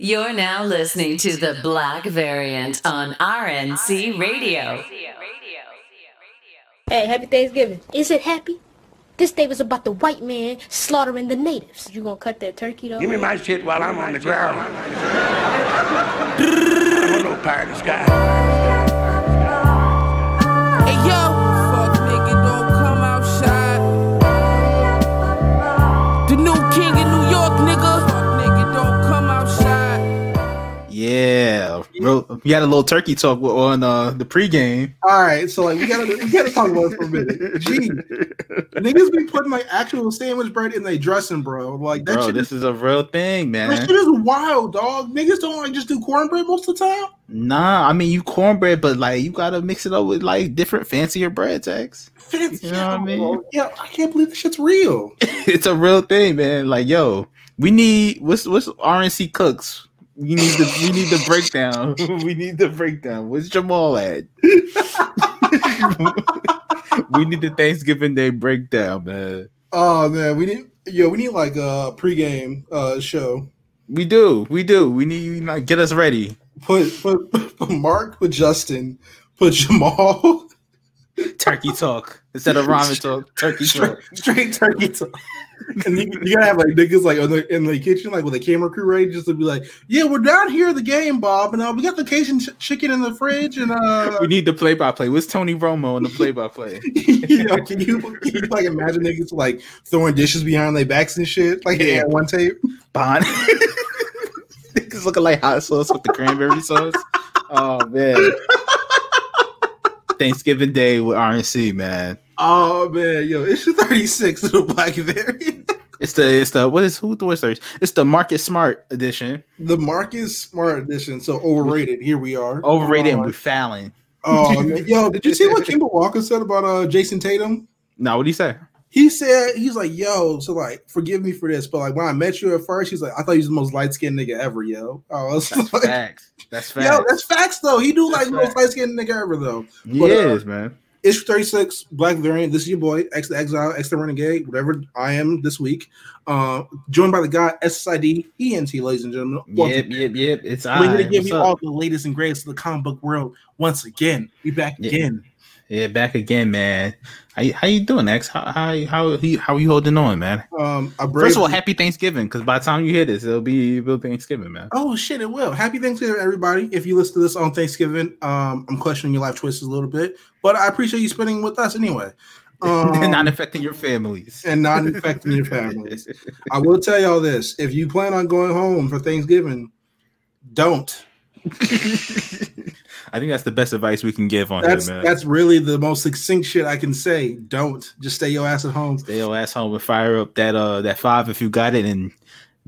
You're now listening to the Black Variant on RNC Radio. Hey, happy Thanksgiving. Is it happy? This day was about the white man slaughtering the natives. You gonna cut that turkey though? Give me my shit while I'm on the ground. I'm no pie in Yeah, bro. We had a little turkey talk on uh, the pregame. All right, so like we gotta we gotta talk about it for a minute. Gee, niggas be putting like actual sandwich bread in their dressing, bro. Like that Bro, shit this is a real thing, That man. shit is wild, dog. Niggas don't like just do cornbread most of the time. Nah, I mean you cornbread, but like you gotta mix it up with like different fancier bread tags. Fancy, You know what I mean? bro. Yeah, I can't believe this shit's real. it's a real thing, man. Like, yo, we need what's what's RNC cooks. We need the we need the breakdown. we need the breakdown. Where's Jamal at? we need the Thanksgiving Day breakdown, man. Oh man, we need yo, we need like a pregame uh show. We do, we do. We need you like get us ready. Put put, put Mark, with Justin, put Jamal. Turkey talk instead of ramen talk. Turkey straight, talk. straight turkey talk. And you, you gotta have like niggas like in the, in the kitchen, like with a camera crew ready, just to be like, "Yeah, we're down here at the game, Bob, and uh, we got the Cajun ch- chicken in the fridge, and uh, We need the play by play. What's Tony Romo in the play by play? you know, can you, can you like imagine niggas like throwing dishes behind their backs and shit, like Yeah. one tape? Bond. Niggas looking like hot sauce with the cranberry sauce. Oh man. Thanksgiving Day with RNC, man. Oh man, yo, it's thirty six of the Black Variant, It's the it's the what is who the theirs? It's the Marcus Smart edition. the Marcus Smart edition. So overrated. Here we are, Overrated and Oh, with Fallon. Oh, man. yo, did you see what Kemba Walker said about uh Jayson Tatum? No, what did he say? He said he's like, yo, so like, forgive me for this, but like when I met you at first, he's like, I thought you was the most light skinned nigga ever, yo. Oh, That's like, facts. That's facts. yo, that's facts though. He do like That's the most light skinned nigga ever though. he but, uh, man. Issue 36, Black Variant. This is your boy, X the Exile, X the Renegade, whatever I am this week. Uh, joined by the guy SSID ENT, ladies and gentlemen. Yep, yep, yep. It's We're gonna give What's you up? all the latest and greatest of the comic book world once again. Be back Yeah. again. Yeah, back again, man. How you, how you doing, X? How how how how are you holding on, man? Um, First of all, happy Thanksgiving, because by the time you hear this, it'll be it'll be Thanksgiving, man. Oh shit, it will. Happy Thanksgiving, everybody. If you listen to this on Thanksgiving, um, I'm questioning your life choices a little bit, but I appreciate you spending with us anyway. Um, not affecting your families. and not affecting your families. I will tell y'all this: if you plan on going home for Thanksgiving, don't. I think that's the best advice we can give on That's here, man. that's really the most succinct shit I can say. Don't just stay your ass at home. Stay your ass home and fire up that uh that five if you got it and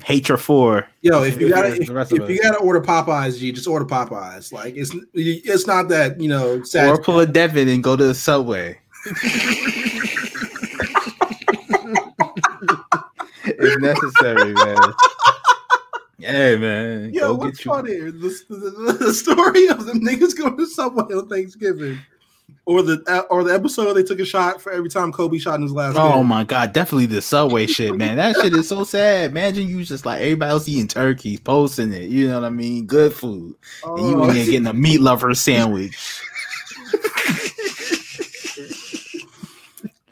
hate your four. Yo, if you gotta if, if you gotta order Popeyes, G, just order Popeyes. Like it's it's not that you know sad. Or pull a Devin and go to the subway. if necessary, man. Hey man, Yo, go what's get you. funnier, the, the, the story of the niggas going to Subway on Thanksgiving, or the uh, or the episode they took a shot for every time Kobe shot in his last Oh game? my god, definitely the subway shit, man. That shit is so sad. Imagine you just like everybody else eating turkeys, posting it. You know what I mean? Good food, and you Oh, in there getting a meat lover sandwich.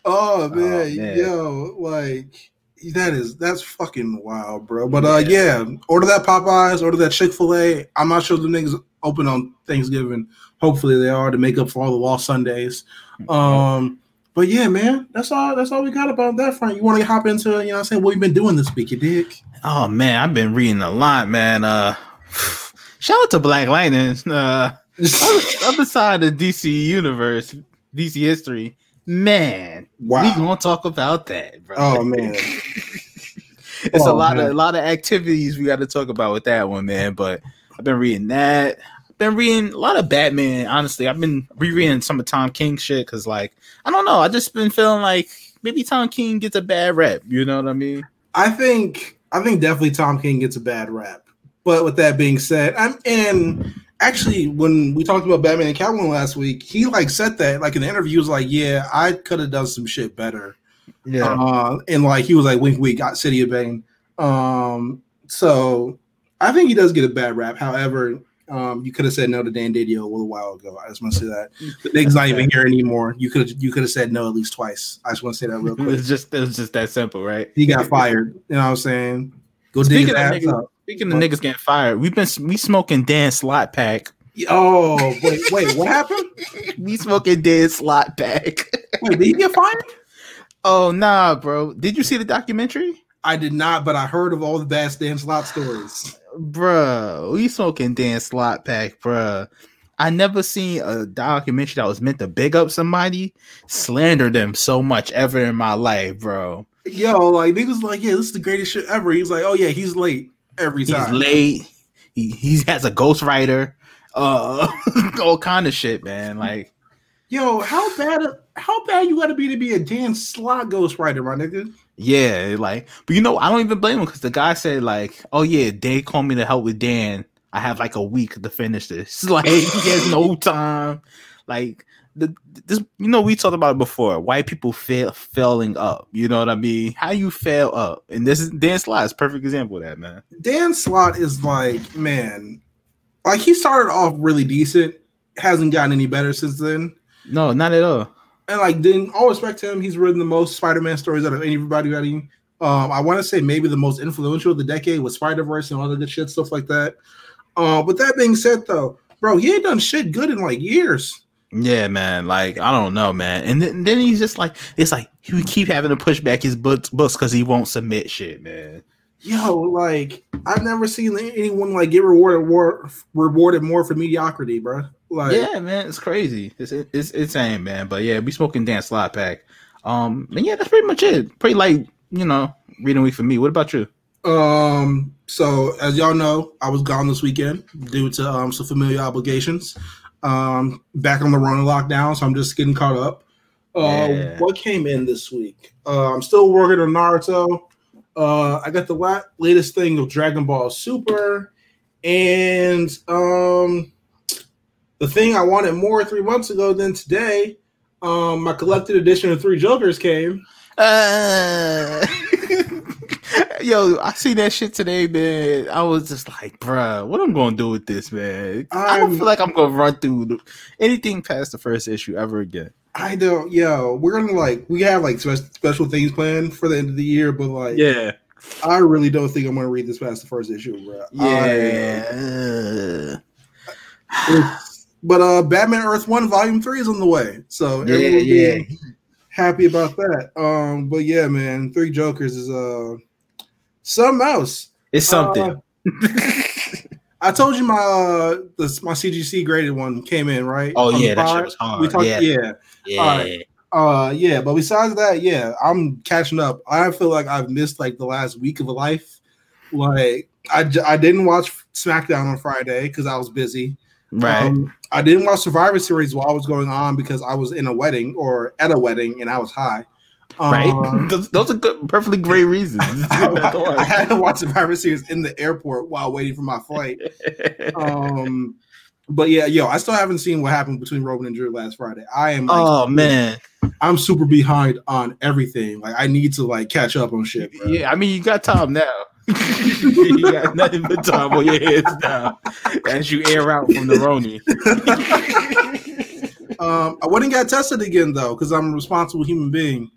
oh man, man. yo, like that is that's fucking wild, bro. But uh, yeah, order that Popeyes, order that Chick Fil A. I'm not sure the niggas open on Thanksgiving. Hopefully they are to make up for all the lost Sundays. Um, but yeah, man, that's all. That's all we got about that front. You want to hop into you know what I'm saying what we've been doing this week? You dig? Oh man, I've been reading a lot, man. Uh, shout out to Black Lightning. Uh, other, other side of DC universe, DC history, man. Wow. We gonna talk about that, bro. Oh man. it's a Oh, lot man. of a lot of activities we got to talk about with that one, man. But I've been reading that. I've been reading a lot of Batman. Honestly, I've been rereading some of Tom King shit because, like, I don't know. I just been feeling like maybe Tom King gets a bad rep. You know what I mean? I think I think definitely Tom King gets a bad rap. But with that being said, I'm and actually when we talked about Batman and Catwoman last week, he like said that like in the interview he was like, Yeah, I could have done some shit better. Yeah, uh, and like he was like wink wink got City of Bane. Um so I think he does get a bad rap. However, um, you could have said no to Dan DiDio a little while ago. I just want to say that the nigga's not even here anymore. You could you could have said no at least twice. I just want to say that real quick. It's just it's just that simple, right? He got fired. You know what I'm saying? Go dig his ass niggas, up. Speaking of niggas getting fired, we've been we smoking Dan Slott pack. Oh wait, wait, what happened? We smoking Dan Slott pack. Wait, did he get fired? oh nah, bro. Did you see the documentary? I did not, but I heard of all the bad Dan Slott stories. Bruh, we smoking Dan Slott pack, bruh. I never seen a documentary that was meant to big up somebody, slander them so much ever in my life, bro. Yo, like niggas like, yeah, this is the greatest shit ever. He's like, oh yeah, he's late every He's time. late. He he has a ghostwriter. Uh all kind of shit, man. Like Yo, how bad how bad you gotta be to be a Dan Slott ghostwriter, my nigga? Yeah, like, but you know, I don't even blame him because the guy said like, "Oh yeah, they called me to help with Dan. I have like a week to finish this. Like, he has no time. Like, the this, you know, we talked about it before. White people fail failing up. You know what I mean? How you fail up, and this is Dan Slott is a perfect example of that, man. Dan Slott is like, man, like he started off really decent, hasn't gotten any better since then. No, not at all. And like, then all respect to him, he's written the most Spider-Man stories out of anybody. Writing. Um, I want to say maybe the most influential of the decade was Spider Verse and all the good shit, stuff like that. Uh, but that being said, though, bro, he ain't done shit good in like years. Yeah, man. Like, I don't know, man. And then, then he's just like, it's like he would keep having to push back his books because he won't submit shit, man. Yo, like I've never seen anyone like get rewarded more rewarded more for mediocrity, bro. Like, yeah, man, it's crazy. It's it's it's insane, man. But yeah, we smoking Dan Slott pack. Um, and yeah, that's pretty much it. Pretty light, you know, reading week for me. What about you? Um, so as y'all know, I was gone this weekend due to um some familiar obligations. Um, back on the Rona lockdown, so I'm just getting caught up. Uh, Yeah. what came in this week? Uh, I'm still working on Naruto. Uh, I got the la- latest thing of Dragon Ball Super, and um, the thing I wanted more three months ago than today. Um, my collected edition of Three Jokers came. Uh, yo, I see that shit today, man. I was just like, bruh, what am I'm gonna do with this, man? I don't feel like I'm gonna run through the, anything past the first issue ever again. I don't, yo, we're gonna like we have like special things planned for the end of the year, but like, Yeah, I really don't think I'm gonna read this past the first issue, bro. yeah, I- but uh, Batman Earth One Volume Three is on the way, so yeah, everyone yeah. be happy about that. Um, but yeah, man, Three Jokers is uh something else. It's something. I told you my uh the, my CGC graded one came in right. Oh, On yeah, that shit was hard. We talked, Yeah. yeah. yeah. Uh, yeah, but besides that, yeah, I'm catching up. I feel like I've missed like the last week of life. Like I, j- I didn't watch SmackDown on Friday because I was busy. right. Um, I didn't watch Survivor Series while I was going on because I was in a wedding or at a wedding and I was high. Right. Um, those, those are good, perfectly great reasons. I, I had to watch the Survivor Series in the airport while waiting for my flight. Um, but yeah, yo, I still haven't seen what happened between Roman and Drew last Friday. I am like, oh man, I'm super behind on everything. Like I need to like catch up on shit. Bro. yeah. I mean, you got time now. you got nothing but time on your hands now as you air out from the Roni. Um, I wouldn't get tested again though because I'm a responsible human being.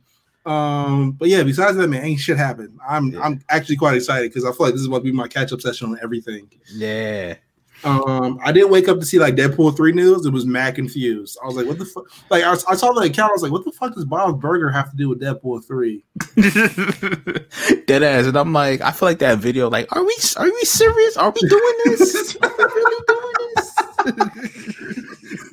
Um, but yeah, besides that, man, ain't shit happened. I'm Yeah. I'm actually quite excited because I feel like this is about to be my catch up session on everything. Yeah. Um, I didn't wake up to see like Deadpool three news. It was mad confused. I was like, what the fuck? Like I, I saw the account. I was like, what the fuck does Bob's Burger have to do with Deadpool three? Dead ass, and I'm like, I feel like that video. Like, are we are we serious? Are we doing this? Are we really doing this?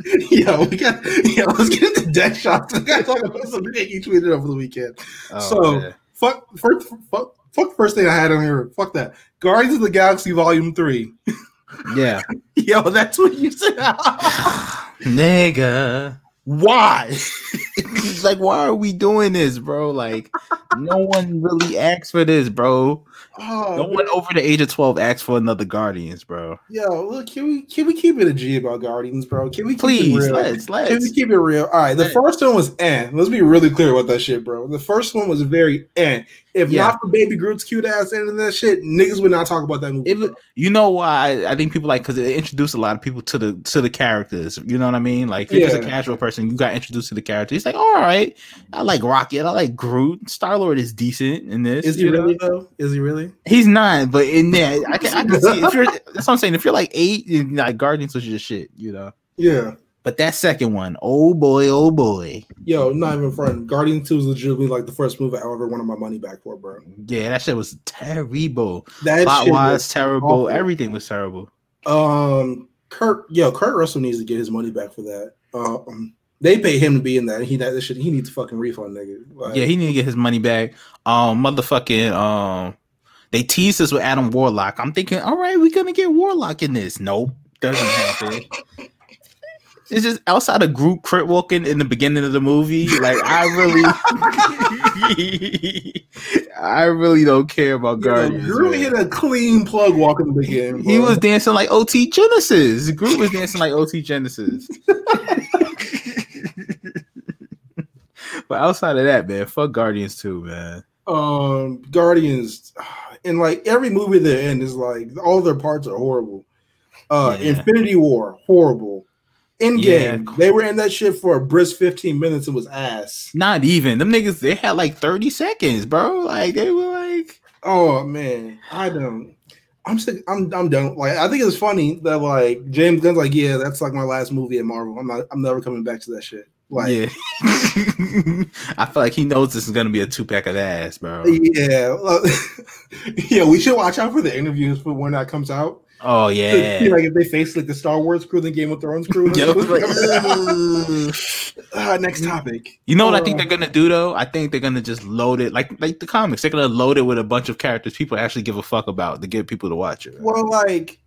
yo, we got yo. Let's get into dead shots. We got to talk about something that you tweeted over the weekend. Oh, so man. fuck first fuck fuck the first thing I had on here. Fuck that. Guardians of the Galaxy Volume Three. yeah, Yo, that's what you said. nigga, why? It's like, why are we doing this, bro? Like, no one really asked for this, bro. Oh, No one over the age of twelve asks for another Guardians, bro. Yo, look, can we can we keep it a G about Guardians, bro? Can we keep Please, it real? let's Can we let's. keep it real? All right, the Let's. first one was eh. Let's be really clear about that shit, bro. The first one was very eh. If Yeah. not for Baby Groot's cute ass end of that shit, niggas would not talk about that movie. It, you know why I think people like because it introduced a lot of people to the to the characters. You know what I mean? Like if you're just a casual person, you got introduced to the character. It's like, all right, I like Rocket, I like Groot. Star Lord is decent in this. Is he know? really though? Is he really? He's not, but in there, I can, I can see if you're. That's what I'm saying. If you're like eight, you- like Guardians was just shit, you know. Yeah. But that second one, oh boy, oh boy, Yo, not even front. Guardian 2 is legitimately like the first movie I ever wanted my money back for, bro. yeah, that shit was terrible. That Plot wise, was terrible. awful. Everything was terrible. Um, Kurt, yo, Kurt Russell needs to get his money back for that. Um, they pay him to be in that. He that shit. He needs a fucking refund, nigga. Like, Yeah, he need to get his money back. Um, motherfucking um, they teased us with Adam Warlock. I'm thinking, all right, we're gonna get Warlock in this. Nope, doesn't happen. It's just outside of group crit walking in the beginning of the movie. Like I really, I really don't care about Guardians. Groot hit a clean plug walking the beginning. He was dancing like OT Genasis. Groot was dancing like OT Genasis. but outside of that, man, fuck Guardians too, man. um Guardians, and like every movie they're in is like all their parts are horrible. Uh, Yeah. Infinity War, horrible. Endgame, Yeah. they were in that shit for a brisk 15 minutes. It was ass. Not even them niggas. They had like thirty seconds, bro. Like they were like, Oh man, I don't. I'm sick. I'm I'm done. Like I think it's funny that like James Gunn's like, yeah, that's like my last movie at Marvel. I'm not. I'm never coming back to that shit. Like, yeah. I feel like he knows this is gonna be a two pack of ass, bro. yeah, uh, yeah. We should watch out for the interviews for when that comes out. Oh yeah. like if they face like the Star Wars crew, the Game of Thrones crew. Yo, like, uh, next topic. You know what I think Uh, they're gonna do though? I think they're gonna just load it like like the comics. They're gonna load it with a bunch of characters people actually give a fuck about to get people to watch it. Well, like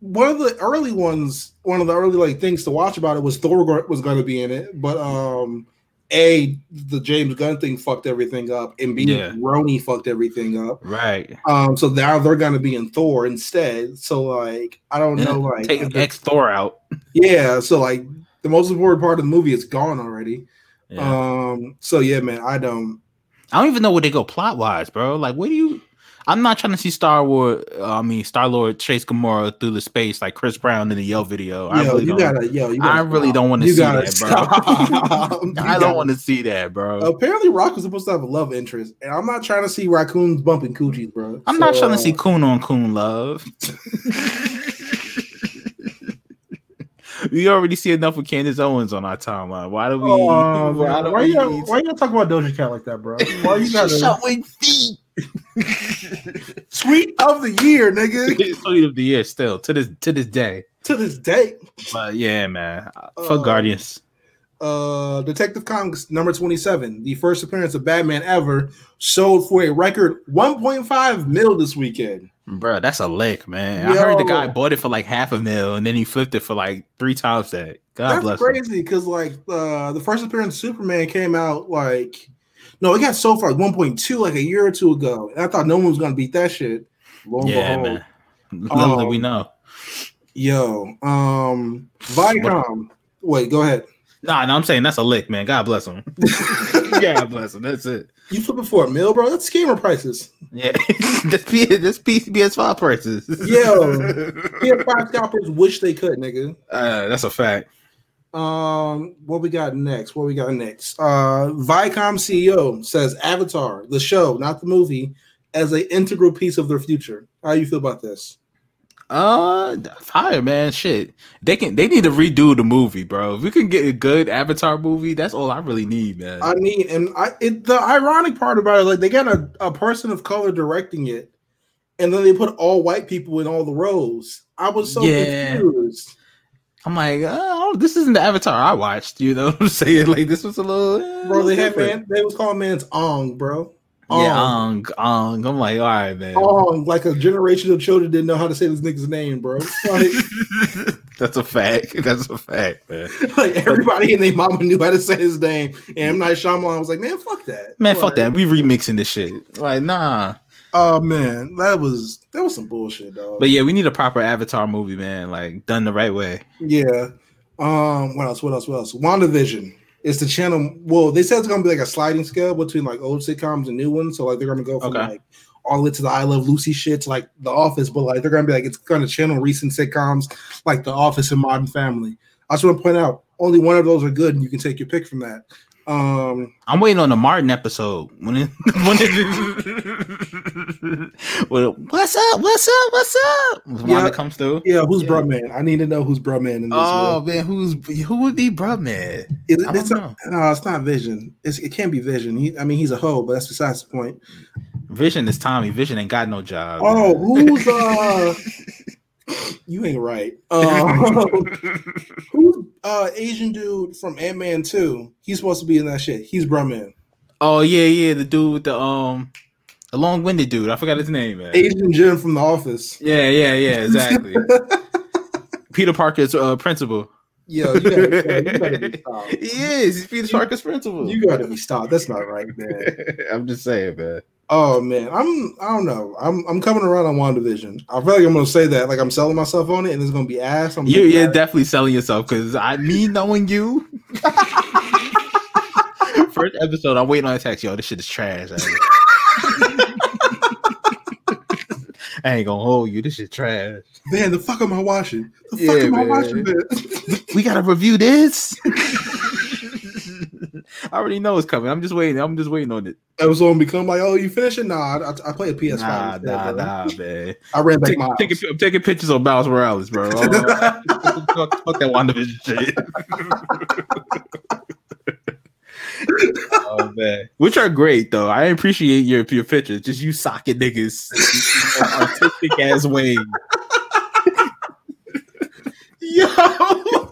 one of the early ones, one of the early like things to watch about it was Thor was going to be in it, but um, a the James Gunn thing fucked everything up, and B Yeah. Roni fucked everything up. Right. Um, so now they're going to be in Thor instead. So like, I don't know, like, Take X Thor out. yeah. So like, the most important part of the movie is gone already. Yeah. Um, so yeah, man, I don't. I don't even know where they go plot wise, bro. Like, what do you? I'm not trying to see Star Wars. Uh, I mean, Star Lord chase Gamora through the space like Chris Brown in the Yell video. I yo, really you don't. gotta, yo, you gotta I really stop. don't want to see that, stop. bro. I don't want to see that, bro. Apparently, Rock was supposed to have a love interest, and I'm not trying to see raccoons bumping coochies, bro. I'm not trying to see Coon on Coon love. we already see enough of Candace Owens on our timeline. Why do we? Oh, why man. do why, we you gotta, why you gotta about Doja Cat like that, bro? Why you She's gotta showing feet. sweet of the year, nigga? Tweet of the year still to this to this day. to this day, But yeah, man. Uh, Guardians. uh, Detective Comics number 27, the first appearance of Batman ever, sold for a record 1.5 mil this weekend. Bro, that's a lick, man. I heard the guy bought it for like half a mil and then he flipped it for like three times that. God That's bless him. crazy because like uh, the first appearance of Superman came out like no, it got so far 1.2 like a year or two ago, and I thought no one was gonna beat that shit. Lo and Yeah, behold, man. Little did we Um, know. Yo, um, Viacom. Wait, go ahead. Nah, no, I'm saying that's a lick, man. God bless him. God bless him. That's it. You flipping for a mill, bro? That's scammer prices. Yeah, this P this P- PS5 prices. Yo. Yeah, five scalpers wish they could, nigga. uh, that's a fact. Um, what we got next? What we got next? Uh, Viacom CEO says Avatar, the show, not the movie, as an integral piece of their future. How you feel about this? Uh, fire, man. Shit, they can. They need to redo the movie, bro. If we can get a good Avatar movie, that's all I really need, man. I mean, and I it, the ironic part about it, like they got a, a person of color directing it, and then they put all white people in all the roles. I was so Yeah. confused. I'm like, oh, this isn't the Avatar I watched. You know what I'm saying? Like, this was a little, eh, Bro, they had man, they was calling man's Ong, bro. Yeah, Ong. Ong, Ong. I'm like, all right, man. Ong, like a generation of children didn't know how to say this nigga's name, bro. Like, That's a fact. That's a fact, man. like everybody and their mama knew how to say his name. And M. Night Shyamalan was like, man, fuck that. Man, Like, fuck that. We remixing this shit. Like, nah. Oh man, that was that was some bullshit, dog. But yeah, we need a proper Avatar movie, man. Like done the right way. Yeah. Um. What else? What else? What else? WandaVision. It's the channel. Well, they said it's gonna be like a sliding scale between like old sitcoms and new ones. So like they're gonna go from Okay. like all the way to the I Love Lucy shit to like The Office, but like they're gonna be like it's gonna channel recent sitcoms like The Office and Modern Family. I just want to point out only one of those are good, and you can take your pick from that. Um. I'm waiting on the Martin episode. When it, when it, well, what's up? What's up? What's up? When Yeah. Wanda comes through. Yeah. Who's Yeah. Bruh Man? I need to know who's Bruh Man in this. Oh world. man, who's who would be bruh man? It, I don't it's not, no, it's not Vision. It's, it can't be Vision. He, I mean, he's a hoe, but that's besides the point. Vision is Tommy. Vision ain't got no job. Oh, man. who's uh? you ain't right. Uh, who's uh Asian dude from Ant Man Two? He's supposed to be in that shit. He's Bruh Man. oh yeah, yeah, the dude with the um, the long winded dude. I forgot his name, man. Asian Jim from The Office. Yeah, yeah, yeah, exactly. Peter Parker's uh, principal. Yo, you gotta, you gotta be stopped. He is. He's Peter Parker's principal. You gotta be stopped. That's not right, man. I'm just saying, man. Oh man, I'm I don't know. I'm I'm coming around on WandaVision. I feel like I'm gonna say that like I'm selling myself on it, and it's gonna be ass. I'm You, you're definitely selling yourself because I, me knowing you. First episode, I'm waiting on a text. Yo, this shit is trash. I ain't gonna hold you. This shit trash. man. The fuck am I watching? The fuck Yeah, am I watching? Man? We gotta review this. I already know it's coming. I'm just waiting. I'm just waiting on it. Episode become like, oh, you finishing? Nah, I, I play a PS5. Nah, instead, nah, bro. nah, man. I ran back Take, my take I'm taking pictures of Miles Morales, bro. Fuck, fuck that WandaVision shit. oh man, which are great though. I appreciate your your pictures. Just you socket niggas, artistic ass Wayne. Yo,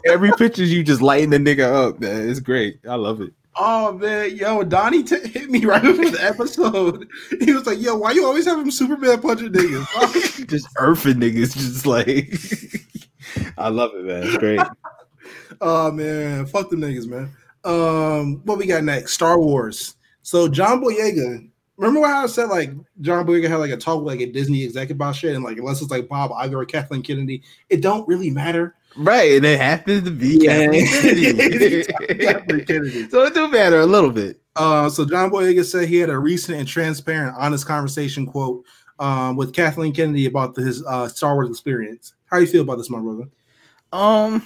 Every picture you just lighten the nigga up, man. It's great. I love it. Oh man, yo, Donnie t- hit me right before the episode. He was like, "Yo, why you always have having Superman punching niggas?" Just earthing niggas, just like I love it, man. It's great. oh man, fuck the niggas, man. Um, what we got next? Star Wars. So John Boyega. Remember how I said like John Boyega had like a talk with like a Disney executive about shit, and like unless it's like Bob Iger or Kathleen Kennedy, it don't really matter. Right, and it happens to be Kathleen Kennedy. Kennedy. so it do matter a little bit. Uh, so John Boyega said he had a recent and transparent, honest conversation quote um, with Kathleen Kennedy about the, his uh, Star Wars experience. How do you feel about this, my brother? Um,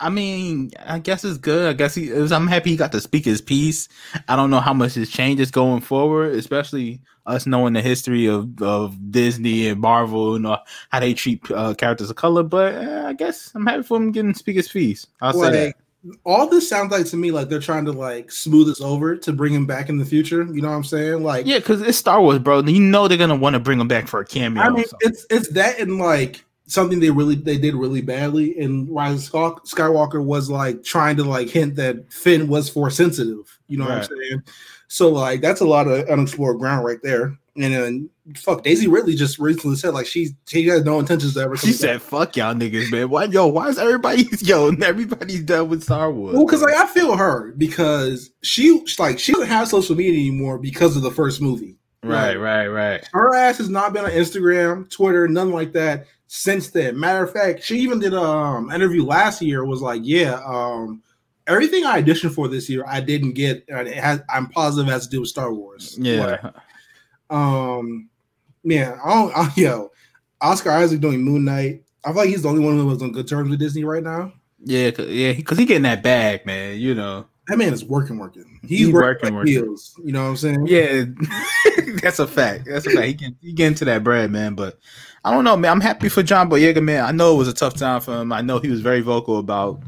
I mean, I guess it's good. I guess he. was- I'm happy he got to speak his piece. I don't know how much his changes going forward, especially us knowing the history of, of Disney and Marvel and uh, how they treat uh, characters of color. But uh, I guess I'm happy for him getting to speak his piece. I'll say that. All this sounds like to me like they're trying to like smooth this over to bring him back in the future. You know what I'm saying? Like, Yeah, because it's Star Wars, bro. You know they're gonna want to bring him back for a cameo. I mean, it's it's that and like something they really they did really badly. And Rise of Skywalker was like trying to like hint that Finn was force sensitive. You know what I'm saying? So like that's a lot of unexplored ground right there. And then fuck, Daisy Ridley just recently said like she's she has no intentions to ever. she said, "Fuck y'all niggas, man. Why, yo? Why is everybody, yo? Everybody's done with Star Wars." Well, because like I feel her because she like she doesn't have social media anymore because of the first movie. right, right, right. Her ass has not been on Instagram, Twitter, nothing like that since then. Matter of fact, she even did a um, interview last year. Was like, yeah, um, everything I auditioned for this year, I didn't get. Has, I'm positive it has to do with Star Wars. Yeah, Um, man, I don't. I, yo, Oscar Isaac doing Moon Knight. I feel like he's the only one who was on good terms with Disney right now. yeah, 'cause- yeah. Because he getting that bag, man. You know. That man is working, working. He's, He's working, working, like working. heels. You know what I'm saying? Yeah, that's a fact. That's a fact. He can he get into that bread, man. But I don't know, man. I'm happy for John Boyega, man. I know it was a tough time for him. I know he was very vocal about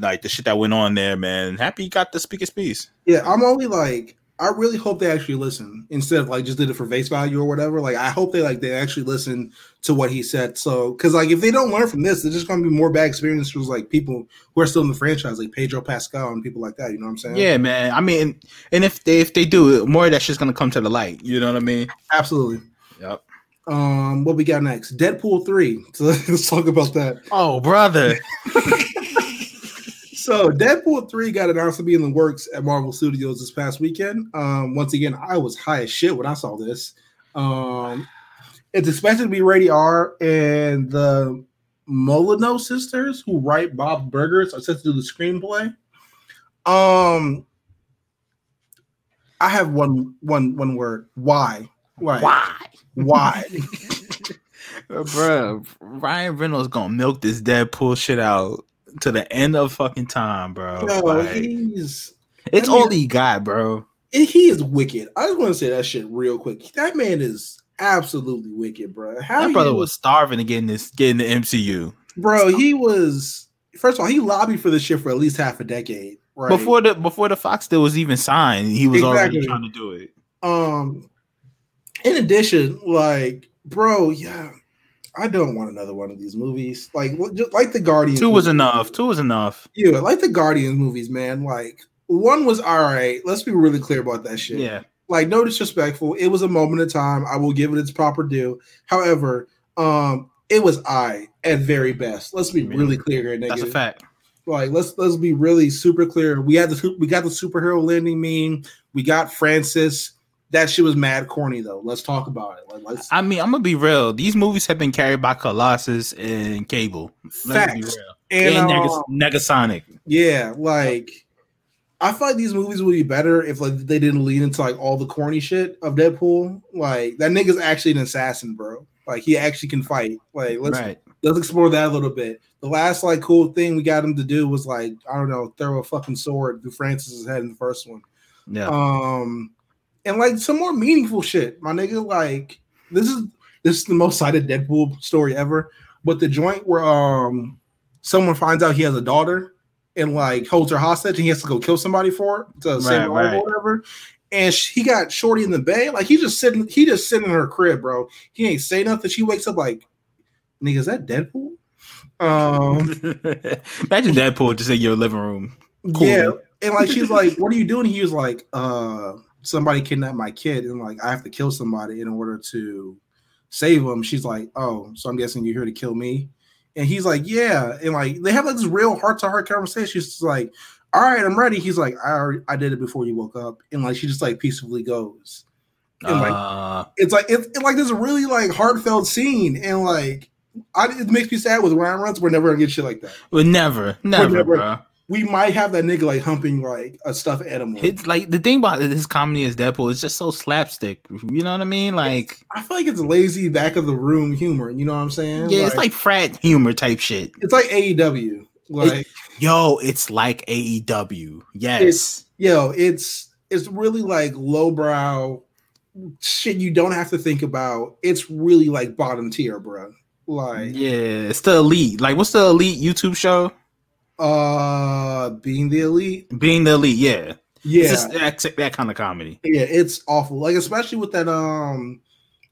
like the shit that went on there, man. Happy he got to speak his piece. Yeah, I'm only like, I really hope they actually listen instead of like just did it for face value or whatever. Like, I hope they like they actually listen to what he said. So, because like if they don't learn from this, there's just gonna be more bad experiences for like people who are still in the franchise, like Pedro Pascal and people like that. You know what I'm saying? Yeah, man. I mean, and if they if they do, more of that shit's gonna come to the light. You know what I mean? absolutely. Yep. Um, what we got next? Deadpool three. So let's talk about that. Oh, brother. So Deadpool 3 got announced to be in the works at Marvel Studios this past weekend. Um, once again, I was high as shit when I saw this. Um, it's expected to be rated R, and the Molyneux sisters, who write Bob Burgers, are set to do the screenplay. Um, I have one one one word. Why? Why? Why? Why? bro, Ryan Reynolds gonna milk this Deadpool shit out to the end of fucking time, bro. Yo, Like, he's it's I mean- all he got, bro. he is wicked. I just want to say that shit real quick. That man is absolutely wicked, bro. How That brother you- was starving to get in this, get in the MCU bro. He was first of all, he lobbied for this shit for at least half a decade. Right before the before the Fox deal was even signed. He was already trying to do it. Um, in addition, like, bro, yeah, I don't want another one of these movies. Like, just like the Guardians. Two was movies. enough. Two was enough. Yeah, like the Guardians movies, man. Like, one was all right. Let's be really clear about that shit. Yeah. Like, no disrespectful. It was a moment of time. I will give it its proper due. However, um, it was I at very best. Let's be really clear here, nigga. That's a fact. Like, let's let's be really super clear. We had the we got the superhero landing meme. We got Francis. That shit was mad corny though. Let's talk about it. Like, let's I mean, I'm gonna be real. These movies have been carried by Colossus and Cable. Facts. and, And, uh, Neg- Negasonic. Yeah, like I feel like these movies would be better if like they didn't lean into like all the corny shit of Deadpool. Like that nigga's actually an assassin, bro. Like he actually can fight. Like let's Right. let's explore that a little bit. The last like cool thing we got him to do was like I don't know, throw a fucking sword through Francis's head in the first one. Yeah. Um, and like some more meaningful shit, my nigga. Like this is this is the most cited Deadpool story ever. But the joint where um someone finds out he has a daughter and like holds her hostage and he has to go kill somebody for it to save her right. or whatever. And sh- he got Shorty in the bay, like he just sitting, he just sitting in her crib, bro. He ain't say nothing. She wakes up like, nigga, is that Deadpool? Um, Imagine Deadpool just in your living room. Cool. Yeah, and like she's like, "What are you doing?" He was like, "Uh, somebody kidnapped my kid, and like I have to kill somebody in order to save him." She's like, "Oh, so I'm guessing you're here to kill me?" And he's like, "Yeah," and like they have like this real heart to heart conversation. She's like, "All right, I'm ready." He's like, "I already, I did it before you woke up," and like she just like peacefully goes. And like Uh, it's like it's, it's like this really like heartfelt scene, and like I, it makes me sad with Ryan Reynolds. We're never gonna get shit like that. but never, never, never- bro. We might have that nigga like humping like a stuffed animal. It's like the thing about this comedy is Deadpool. It's just so slapstick. You know what I mean? Like, I feel like it's lazy back of the room humor. You know what I'm saying? yeah, it's like frat humor type shit. it's like AEW. Like Yo, it's like AEW. Yes. it's yo, it's it's really like lowbrow shit you don't have to think about. It's really like bottom tier, bro. Like yeah, it's the elite. Like, what's the elite YouTube show? Uh being the elite. Being the elite. Yeah, Yeah. It's just that, that kind of comedy. yeah, it's awful. Like especially with that um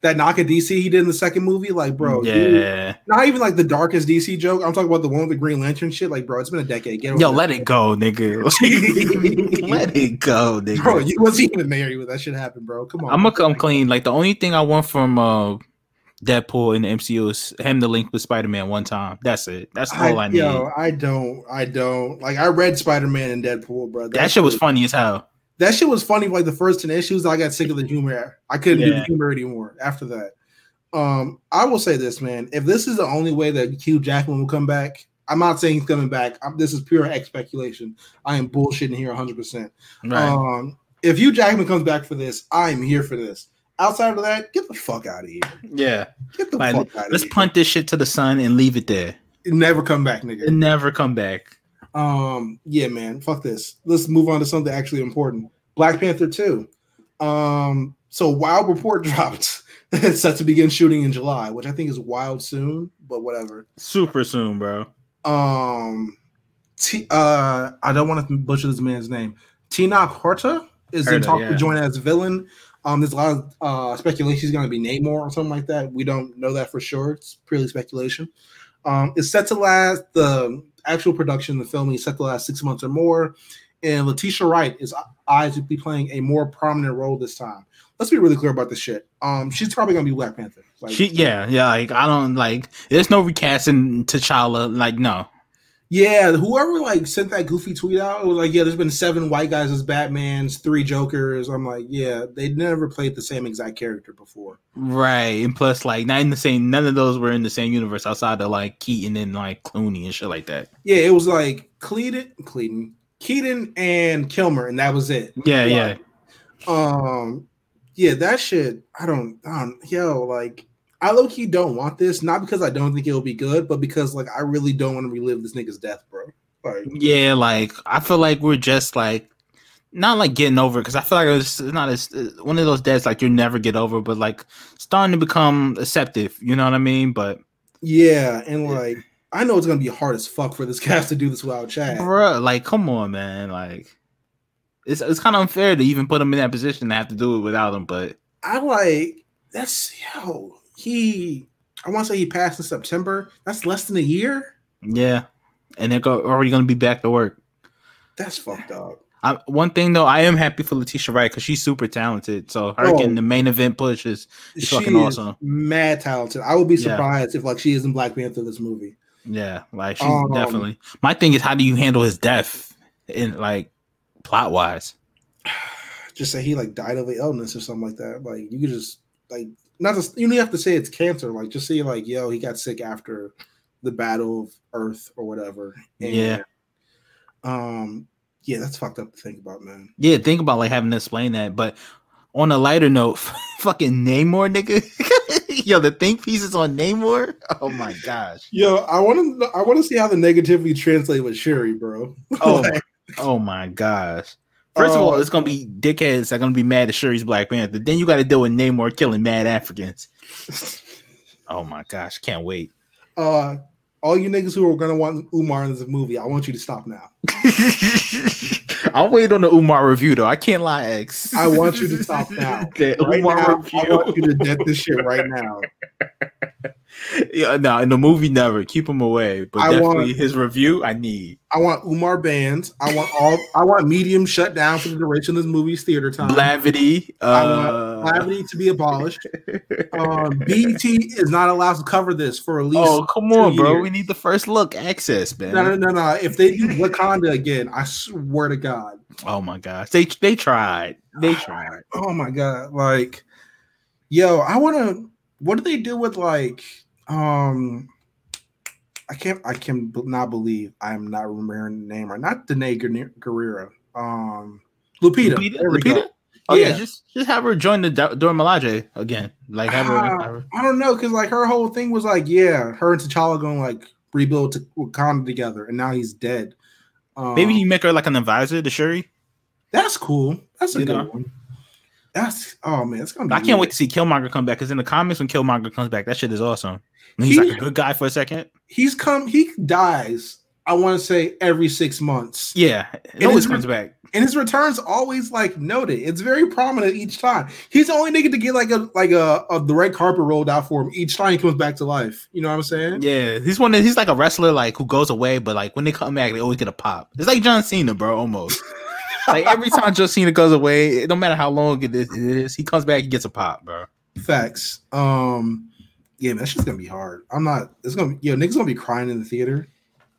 that knock at DC he did in the second movie. Like, bro, dude, yeah. not even like the darkest DC joke. I'm talking about the one with the Green Lantern shit. Like, bro, it's been a decade. Get Yo, let it go, nigga. let it go, nigga. Bro, you wasn't even married when that shit happened, bro. Come on. I'm gonna come clean. Like the only thing I want from uh Deadpool in the MCU is him to link with Spider Man one time. That's it. That's all I, need. Yo, I don't. I don't. Like, I read Spider Man and Deadpool, bro. that shit was funny as hell. That shit was funny like the first 10 issues. I got sick of the humor. I couldn't do the humor anymore after that. Um, I will say this, man. If this is the only way that Hugh Jackman will come back, I'm not saying he's coming back. I'm, this is pure speculation. I am bullshitting here 100%. Right. Um, if Hugh Jackman comes back for this, I'm here for this. Outside of that, get the fuck out of here. yeah. Get the Like, fuck out of let's here. punt this shit to the sun and leave it there. Never come back, nigga. Never come back. Um, yeah, man, fuck this. Let's move on to something actually important. Black Panther 2. Um, so Wild Report dropped. it's set to begin shooting in July, which I think is wild soon, but whatever. Super soon, bro. Um T uh I don't want to butcher this man's name. Tenoch Huerta is in talk yeah. to join as villain. Um, there's a lot of uh, speculation he's going to be Namor or something like that. We don't know that for sure. It's purely speculation. Um, it's set to last the actual production, the filming is set to last six months or more. And Letitia Wright is eyes to be playing a more prominent role this time. Let's be really clear about this shit. Um, she's probably gonna be Black Panther. Like, She, yeah, yeah. Like I don't like. There's no recasting T'Challa. Like no. Yeah, whoever like sent that goofy tweet out it was like, yeah, there's been seven white guys as Batman's, three Jokers. I'm like, yeah, they never played the same exact character before. Right, and plus, like, not in the same. None of those were in the same universe outside of like Keaton and like Clooney and shit like that. Yeah, it was like Cleaton, Cleaton, Keaton, and Kilmer, and that was it. Yeah, yeah. Um, yeah, that shit. I don't, I don't, yo, like, I low key don't want this, not because I don't think it'll be good, but because like I really don't want to relive this nigga's death, bro. Like, Yeah, like I feel like we're just like not like getting over because I feel like it's not as uh, one of those deaths like you never get over, but like starting to become acceptive. You know what I mean? But yeah, and like I know it's gonna be hard as fuck for this cast to do this without Chad. bruh, like come on, man, like it's it's kind of unfair to even put him in that position to have to do it without him. But I like that's yo. He, I want to say he passed in September. That's less than a year. yeah, and they're go- already gonna be back to work. That's fucked up. I, one thing though, I am happy for Letitia Wright because she's super talented. So her Oh. getting the main event push is She fucking is awesome. mad talented. I would be Yeah. surprised if like she is in Black Panther this movie. yeah, like she's Um, definitely. My thing is, how do you handle his death in like plot wise? just say he like died of an illness or something like that. Like you could just like not just you don't have to say it's cancer. Like just say like yo he got sick after the Battle of Earth or whatever. And, Yeah. Um. Yeah, that's fucked up to think about, man. Yeah, think about like having to explain that. But on a lighter note, fucking Namor, nigga. Yo, the think pieces on Namor. Oh my gosh. Yo, I want to I want to see how the negativity translate with Shuri, bro. Oh, Like, oh my gosh. First of all, Oh. it's gonna be dickheads that are gonna be mad at Shuri's Black Panther. Then you got to deal with Namor killing mad Africans. Oh my gosh, can't wait. uh, all you niggas who are gonna want Umar in this movie, I want you to stop now. I'll wait on the Umar review though. I can't lie, X. I want you to stop now. The Right Umar now, I want you to death this shit right now. Yeah, no, in the movie, never keep him away. But I definitely want- his review, I need. I want Umar bands. I want all. I want medium shut down for the duration of this movie's theater time. Blavity. I Uh, want Blavity to be abolished. Um, BET is not allowed to cover this for at least. oh, come on, bro. years. We need the first look access, man. no, no, no, no. If they do Wakanda again, I swear to God. Oh my gosh, they they tried. They tried. Oh my God! Like, yo, I want to. What do they do with like? Um, I can't. I can not believe I'm not remembering the name right. Not Danai Guerre- Guerrero. Um, Lupita. Lupita? There we go. Lupita? Oh yeah. Yeah. just just have her join the Do- Dora Milaje again. Like have her, Ah, have her- I don't know, cause like her whole thing was like, yeah, her and T'Challa going like rebuild to Wakanda together, and now he's dead. Um, maybe you make her like an advisor to Shuri. that's cool. That's a You good know? one. That's oh man, it's gonna. Be I can't lit. wait to see Killmonger come back because in the comics when Killmonger comes back, that shit is awesome. And he's He- like a good guy for a second. He's come. He dies. I want to say every six months, Yeah, it always comes back. and his returns always like noted. It's very prominent each time. He's the only nigga to get like a like a, a the red carpet rolled out for him each time he comes back to life. You know what I'm saying? Yeah, he's one. He's like a wrestler, like who goes away, but like when they come back, they always get a pop. It's like John Cena, bro. Almost like every time Cena goes away, no matter how long it is, it is, he comes back, he gets a pop, bro. Facts. Um, yeah, man, that's just gonna be hard. I'm not. It's gonna. Yo, niggas gonna be crying in the theater.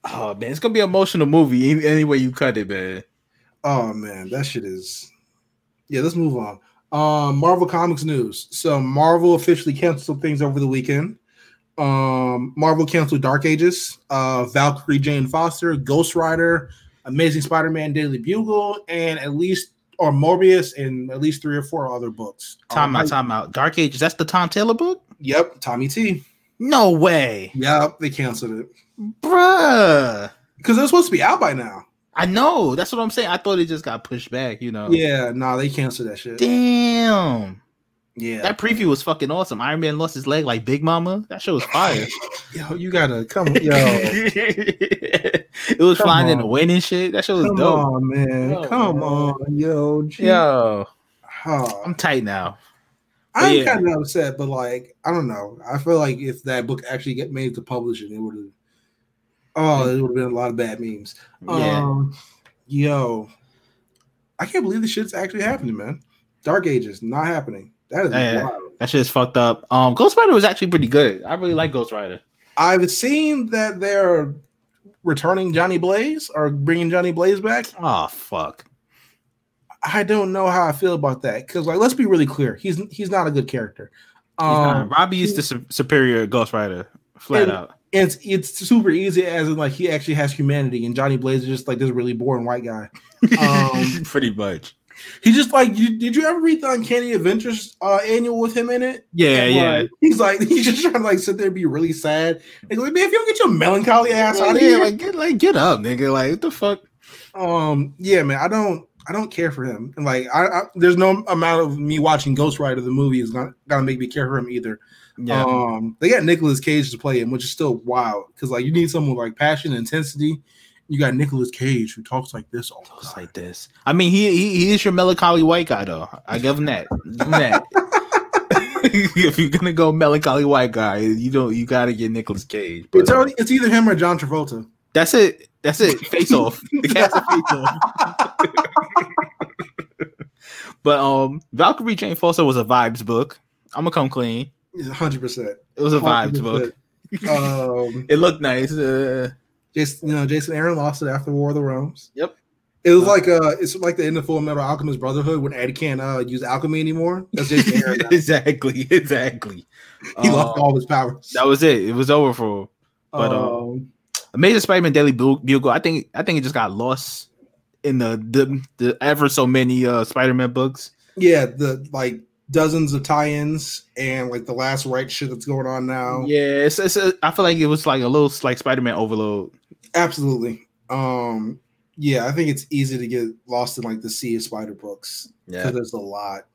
Oh man, it's gonna be an emotional movie any, any way you cut it, man. Oh man, that shit is. Yeah, let's move on. Um, Marvel Comics news. So Marvel officially canceled things over the weekend. Um, Marvel canceled Dark Ages, uh, Valkyrie Jane Foster, Ghost Rider, Amazing Spider-Man Daily Bugle, and at least or Morbius and at least three or four other books. Time Um, out, time out. Dark Ages. That's the Tom Taylor book. Yep, Tommy T. No way, Yep, they canceled it bruh. because it was supposed to be out by now. I know. That's what I'm saying. I thought it just got pushed back. You know. Yeah, nah, they canceled that shit. Damn. Yeah, That preview was fucking awesome. Iron Man lost his leg like Big Mama. That shit was fire. yo, you gotta come, yo, it was Come flying in the on. wind and shit. That shit was come dope. on, man, Yo, come man. on, yo, G- Yo, Oh, I'm tight now. I'm yeah. kind of upset, but like, I don't know. I feel like if that book actually get made to publishing, it would have. Oh, it would have been a lot of bad memes. Yeah. Um, yo, I can't believe this shit's actually happening, man. Dark Ages not happening. That is Yeah. wild. That shit's fucked up. Um, Ghost Rider was actually pretty good. I really like Ghost Rider. I've seen that they're returning Johnny Blaze or bringing Johnny Blaze back. Oh fuck. I don't know how I feel about that because, like, let's be really clear. He's he's not a good character. Um, Robbie is the su- superior Ghost Rider, flat And- out. and it's it's super easy as in like he actually has humanity, and Johnny Blaze is just like this really boring white guy. Um, Pretty much. He just like you, did you ever read the Uncanny Adventures uh, annual with him in it? Yeah, And, yeah. like, he's like he's just trying to like sit there and be really sad. And like, man, if you don't get your melancholy ass out of here, like get like get up, nigga. Like what the fuck? um, yeah, man, I don't. I don't care for him, and like, I, I there's no amount of me watching Ghost Rider the movie is not gonna make me care for him either. Yeah. Um, they got Nicolas Cage to play him, which is still wild because like you need someone with like passion and intensity. You got Nicolas Cage who talks like this all the time. like this. I mean, he, he he is your melancholy white guy though. I give him that. Give him that. if you're gonna go melancholy white guy, you don't you gotta get Nicolas Cage. But, It's, already, it's either him or John Travolta. that's it. That's it. Face off. The cat's a face off. but um, Valkyrie Jane Foster was a vibes book. I'm gonna come clean. Hundred percent. It was a vibes book. Um, It looked nice. Uh, Jason, you know, Jason Aaron lost it after War of the Realms. Yep. It was like uh, it's like the end of Full Metal Alchemist Brotherhood when Eddie can't uh, use alchemy anymore. That's Jason Aaron. exactly. Exactly. he lost Um, all his powers. That was it. It was over for. him. but, uh, um, Amazing Spider-Man Daily Bugle. I think I think it just got lost in the the, the ever so many uh Spider-Man books. yeah, the like dozens of tie-ins and like the last right shit that's going on now. Yeah, it's, it's a, I feel like it was like a little like Spider-Man overload. Absolutely. Um, yeah, I think it's easy to get lost in like the sea of spider books because there's a lot.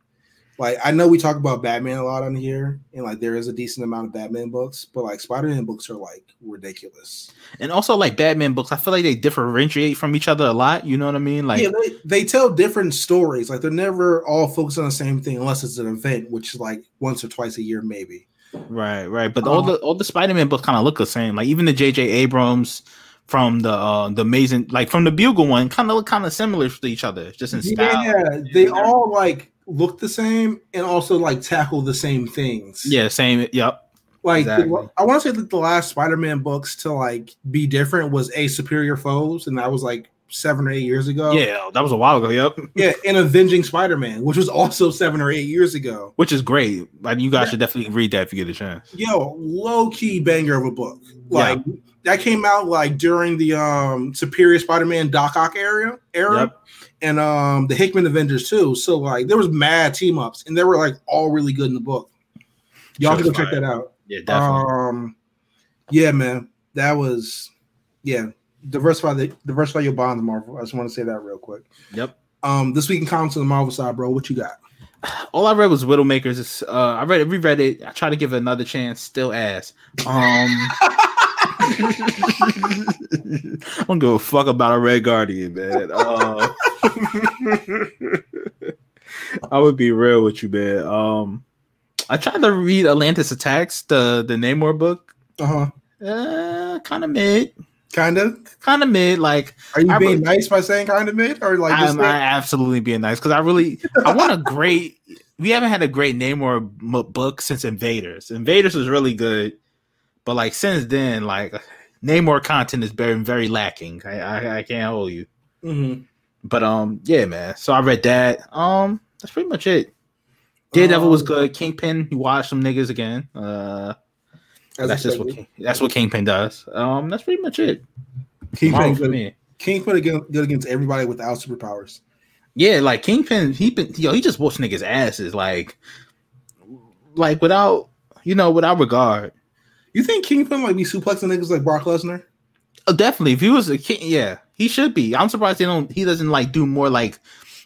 Like I know we talk about Batman a lot on here, and like there is a decent amount of Batman books, but like Spider-Man books are like ridiculous. and also like Batman books. I feel like they differentiate from each other a lot. You know what I mean? Like yeah, they, they tell different stories. Like they're never all focused on the same thing unless it's an event, which is like once or twice a year, maybe. right, right. But all the all the Spider-Man books kind of look the same. Like even the J.J. Abrams from the uh the amazing like from the Bugle one kind of look kind of similar to each other, just in style. Yeah, they all like look the same and also like tackle the same things. Yeah, same. Yep. like the- I want to say that the last Spider-Man books to like be different was a Superior Foes, and that was like seven or eight years ago. Yeah, that was a while ago. Yep. yeah, and Avenging Spider-Man, which was also seven or eight years ago. Which is great. Like you guys Yeah. should definitely read that if you get a chance. Yo, low key banger of a book. Like that came out like during the um Superior Spider-Man Doc Ock era era. Yep. And um the Hickman Avengers too. So like there was mad team ups and they were like all really good in the book. Y'all can go check that out. Yeah, definitely. Um, yeah, man, that was yeah. Diversify the diversify your bonds, Marvel. I just want to say that real quick. yep. Um, this week in comics on the Marvel side, bro. What you got? All I read was Widowmakers. Uh, I read it, reread it. I tried to give it another chance. Still ass. Um, I don't give a fuck about a Red Guardian, man. Uh, I would be real with you, man. Um, I tried to read Atlantis Attacks, the the Namor book. Uh huh. Uh, kind of mid, Kind of. kind of mid. Like Are you I being re- nice by saying kind of mid or like I'm, I absolutely being nice because I really I want a great. We haven't had a great Namor book since Invaders. Invaders was really good, but like since then, like Namor content has been very lacking. I I, I can't hold you, Mhm. but um yeah, man. So I read that. Um, that's pretty much it. Daredevil was Um, good. Kingpin, you watch some niggas again. Uh, that's just what. King, that's what Kingpin does. Um, that's pretty much it. Kingpin Marvel for good, me. Kingpin against, good against everybody without superpowers. Yeah, like Kingpin, he been yo, he just whoops niggas' asses, like, like without you know, without regard. You think Kingpin might be suplexing niggas like Brock Lesnar? Oh, definitely, if he was a king, yeah, he should be. I'm surprised they don't. He doesn't like do more like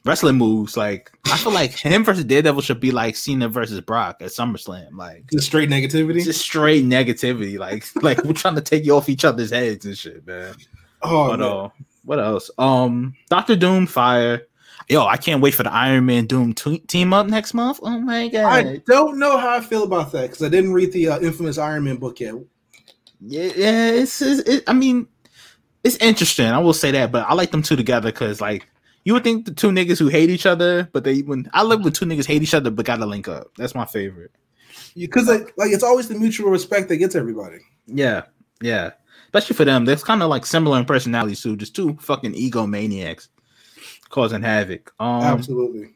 wrestling moves. Like, I feel like him versus Daredevil should be like Cena versus Brock at SummerSlam. Like, Just straight negativity. just straight negativity. Like, like we're trying to take you off each other's heads and shit, man. oh, but man. uh, what else? Um, Doctor Doom, fire. Yo, I can't wait for the Iron Man Doom t- team up next month. Oh my god! I don't know how I feel about that because I didn't read the uh, infamous Iron Man book yet. Yeah, yeah, it's, it's it, I mean, it's interesting. I will say that, but I like them two together because, like, you would think the two niggas who hate each other, but they when I live with two niggas hate each other but gotta link up. That's my favorite. Because like, like it's always the mutual respect that gets everybody. Yeah, yeah. especially for them. That's kind of like similar in personalities too. Just two fucking egomaniacs causing havoc. Um, Absolutely.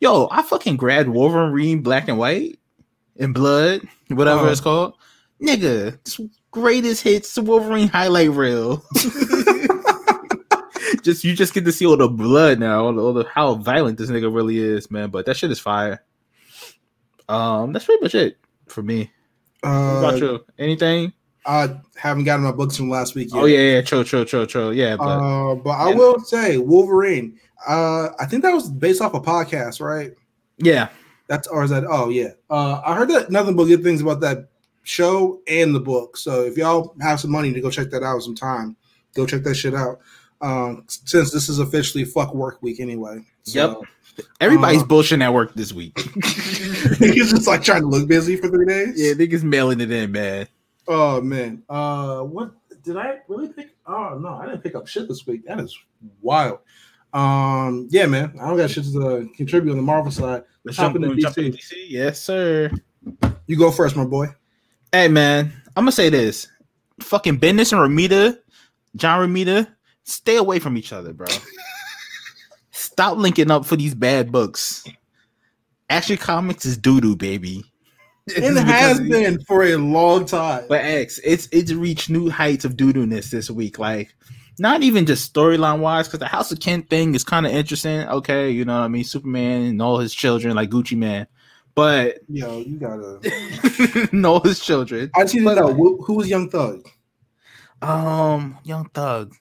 yo, I fucking grabbed Wolverine Black and White and Blood, whatever Uh-huh. it's called. Nigga, greatest hits Wolverine highlight reel. just you just get to see all the blood now, all the, all the how violent this nigga really is, man. But that shit is fire. Um, that's pretty much it for me. Uh, about you? Anything? I haven't gotten my books from last week yet. Oh yeah, yeah, chill, chill, chill, chill. Yeah, but Uh, but I Yeah. will say Wolverine. Uh, I think that was based off a podcast, right? yeah, That's or is that? Oh yeah. Uh, I heard that nothing but good things about that show and the book. So if y'all have some money to go check that out some time, go check that shit out. Um, since this is officially fuck work week anyway. So, everybody's Uh, bullshitting at work this week. He's just like trying to look busy for three days. yeah, niggas mailing it in, man. Oh man. Uh, what did I really pick? Oh no, I didn't pick up shit this week. That is wild. Um, yeah, man. I don't got shit to uh, contribute on the Marvel side. Let's jump into DC. DC. Yes, sir. You go first, my boy. Hey man, I'm gonna say this. Fucking Bendis and Romita, John Romita, stay away from each other, bro. Stop linking up for these bad books. Action Comics is doo doo, baby. It has been for a long time. But X, it's it's reached new heights of doo doo-ness this week. Like, not even just storyline wise, because the House of Kent thing is kind of interesting. Okay, you know what I mean? Superman and all his children, like Gucci Man. But Yo, you gotta. know his children. I to know who, who was Young Thug. Um, Young Thug.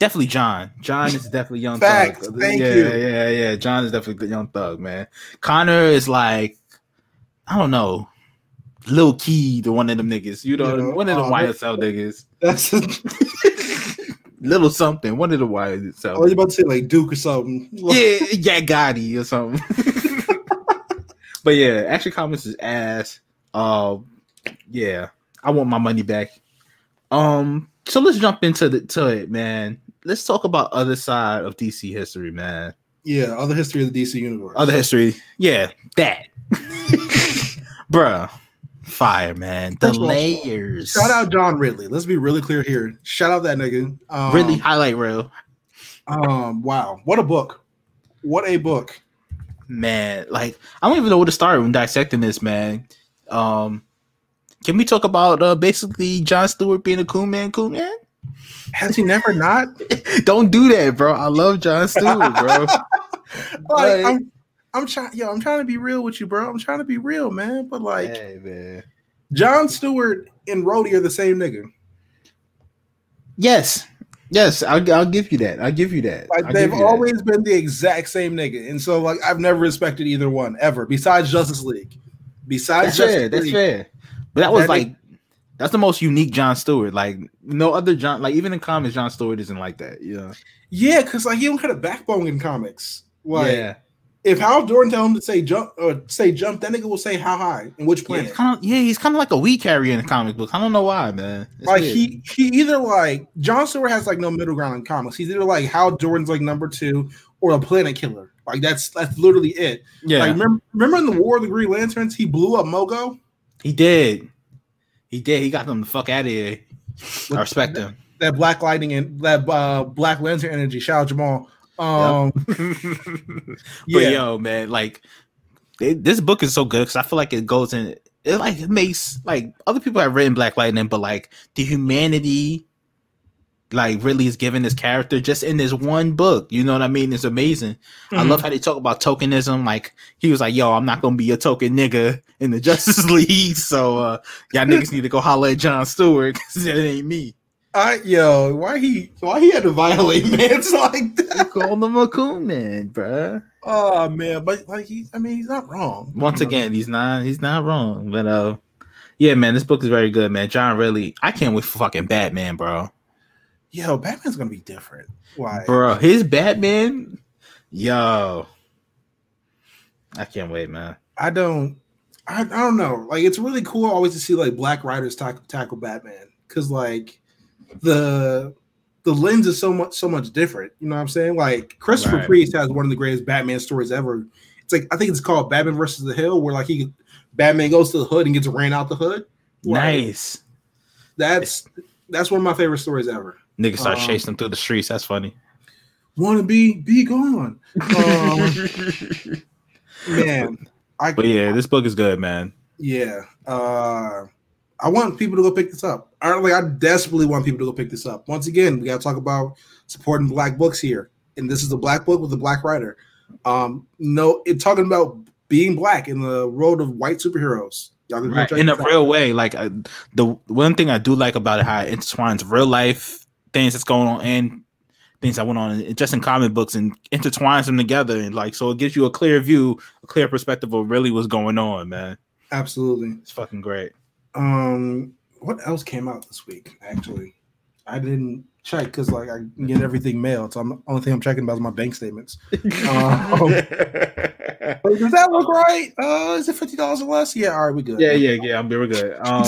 Definitely John. John is definitely Young Facts. Thug. Thank yeah, you. Yeah, yeah. John is definitely Young Thug, man. Connor is like, I don't know, Lil Keed, the one of them niggas. You know, Yeah. one of the Oh, YSL niggas. That's. Little something. One of the YSL. I was about to say like Duke or something. yeah, yeah, Gotti or something. but yeah, Action Comics is ass. Um, yeah, I want my money back. Um, so let's jump into the to it, man. Let's talk about other side of DC history, man. Yeah, other history of the DC universe. Other history, yeah, that, bruh, fire, man. The layers. Shout out John Ridley. Let's be really clear here. Shout out that nigga. Um, really highlight reel, Um, wow, what a book! What a book! man. Like I don't even know where to start when dissecting this, man. Um, can we talk about uh basically John Stewart being a cool man, cool man? Has he never not? Don't do that, bro. I love John Stewart, bro. Like, Like- I'm, I'm trying. Yo, I'm trying to be real with you, bro. I'm trying to be real, man. But like, hey, man. John Stewart and Rhodey are the same nigga. Yes, yes, I'll, I'll give you that. I'll give you that. Like I'll they've give you that. always been the exact same nigga, and so like I've never respected either one ever. Besides Justice League, besides That's Justice fair. That's fair. But that was That like that's the most unique John Stewart. Like no other John. Like even in comics, John Stewart isn't like that. Yeah. yeah, because like he don't have a backbone in comics. Like yeah. If Hal Jordan tell him to say jump or say jump, that nigga will say how high and which Yeah, planet. he's kind of yeah, he's kind of like a weed carrier in the comic book. I don't know why, man. It's like weird. he he either like John Stewart has like no middle ground in comics. He's either like Hal Jordan's like number two or a planet killer. Like that's that's literally it. yeah, Like remember, remember in the War of the Green Lanterns, he blew up Mogo. he did. He did. He got them the fuck out of here. I respect him. That Black Lightning and that uh, Black Lantern energy. Shout out Jamal. Um, but yeah, yo, man, like it, this book is so good because I feel like it goes in. It like it makes like other people have written Black Lightning, but like the humanity, like really is given this character just in this one book. You know what I mean? It's amazing. I Mhm. love how they talk about tokenism. Like he was like, "Yo, I'm not gonna be a token nigga in the Justice League, so uh, y'all niggas need to go holler at John Stewart because it ain't me." I yo, why he why he had to violate mans like that? Call him a cool man, bruh. Oh man, but like he, I mean, he's not wrong. Once again, he's not he's not wrong. But uh yeah, man, this book is very good, man. John really I can't wait for fucking Batman, bro. yo, Batman's gonna be different. Why? Bro, his Batman, yo. I can't wait, man. I don't, I, I don't know. Like, it's really cool always to see like black writers tackle, tackle Batman because like the the lens is so much so much different. You know what I'm saying? Like Christopher Right. Priest has one of the greatest Batman stories ever. It's like I think it's called Batman versus the Hill, where like he Batman goes to the hood and gets ran out the hood. Like, Nice. That's that's one of my favorite stories ever. Niggas start Um, chasing them through the streets. That's funny. Want to be be gone, um, man. I But yeah, this book is good, man. yeah. Uh, I want people to go pick this up. I like. I desperately want people to go pick this up. Once again, we got to talk about supporting black books here, and this is a black book with a black writer. Um, no, it talking about being black in the world of white superheroes. Right. In a real way. Like uh, the one thing I do like about it, how it intertwines real life things that's going on and things that went on in- just in comic books and intertwines them together and like so it gives you a clear view, a clear perspective of really what's going on, man. Absolutely. It's fucking great. Um, what else came out this week? Actually, I didn't check because like I get everything mailed, so I'm the only thing I'm checking about is my bank statements. Um, does that look right? Uh, is it fifty dollars or less? Yeah, all right, we good. Yeah, yeah, yeah. I'm very good. Um,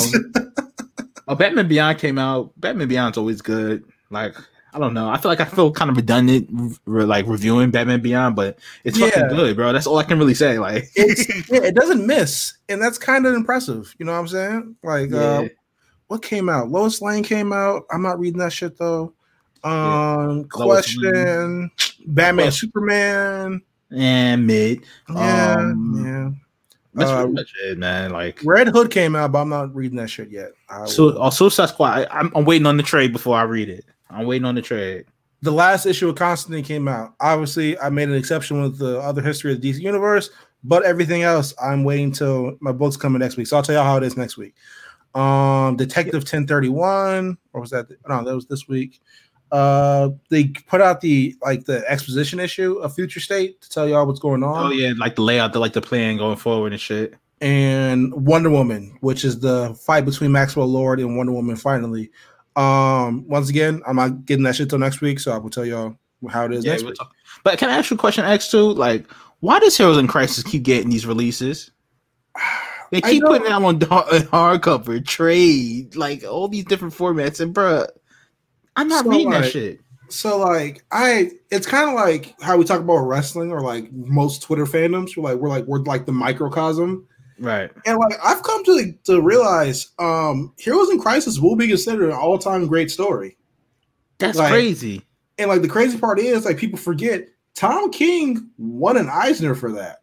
oh, Batman Beyond came out. Batman Beyond's always good. Like I don't know. I feel like I feel kind of redundant, re- like reviewing Batman Beyond, but it's Yeah. fucking good, bro. That's all I can really say. Like, It's, yeah, it doesn't miss, and that's kind of impressive. You know what I'm saying? Like, uh, what came out? Lois Lane came out. I'm not reading that shit though. Um, question: Batman. Superman. and mid. Yeah, Um, yeah. That's Uh, pretty much it, man. Like, Red Hood came out, but I'm not reading that shit yet. I so will. Suicide Squad. I, I'm, I'm waiting on the trade before I read it. I'm waiting on the trade. the last issue of Constantine came out. Obviously, I made an exception with the other history of the DC universe, but everything else, I'm waiting till my book's coming next week. So I'll tell y'all how it is next week. Um, Detective 1031, or was that? No, that was this week. Uh, they put out the like the exposition issue of Future State to tell y'all what's going on. Oh yeah, like the layout, the like the plan going forward and shit. and Wonder Woman, which is the fight between Maxwell Lord and Wonder Woman. Finally, um, once again, I'm not getting that shit till next week, so I will tell y'all how it is Yeah, next we'll week. talk- But can I ask you a question, X two? Like, why does Heroes in Crisis keep getting these releases? They keep putting out on hardcover, trade, like all these different formats, and bruh, I'm not So, reading that shit. So like I it's kind of like how we talk about wrestling or like most Twitter fandoms. We're like we're like we're like the microcosm. Right. And like I've come to to realize um Heroes in Crisis will be considered an all-time great story. That's Like- crazy. And like the crazy part is like people forget Tom King won an Eisner for that.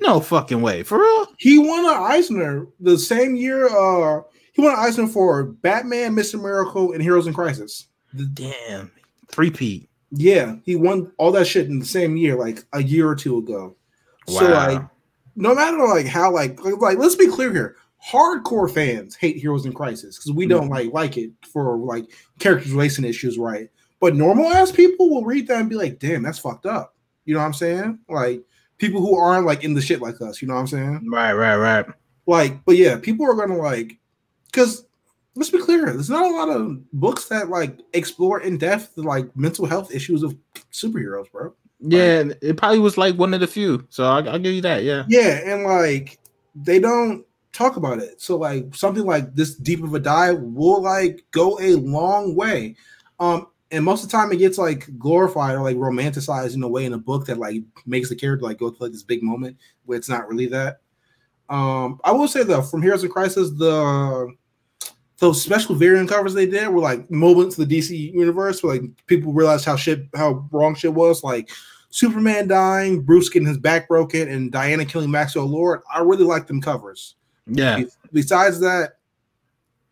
No fucking way. For real? He won an Eisner the same year uh he won an Eisner for Batman, Mr. Miracle, and Heroes in Crisis. Damn. Three P. Yeah, he won all that shit in the same year, like a year or two ago. So Wow. like, no matter like how like like, let's be clear here, hardcore fans hate Heroes in Crisis because we don't mm. like like it for like characterization issues, right? But normal ass people will read that and be like, damn, that's fucked up. You know what I'm saying? Like people who aren't like in the shit like us. You know what I'm saying? Right, right, right. Like, but yeah, people are gonna like because let's be clear, there's not a lot of books that like explore in depth the like mental health issues of superheroes, bro. Yeah, it probably was like one of the few. So I'll, I'll give you that. Yeah. Yeah, and like they don't talk about it. So like something like this deep of a dive will like go a long way. Um and most of the time it gets like glorified or like romanticized in a way in a book that like makes the character like go through like this big moment where it's not really that. Um I will say though, from Heroes in Crisis, the those special variant covers they did were like moments of the DC universe where like people realized how shit how wrong shit was. Like Superman dying, Bruce getting his back broken, and Diana killing Maxwell Lord. I really like them covers. Yeah. Be- Besides that,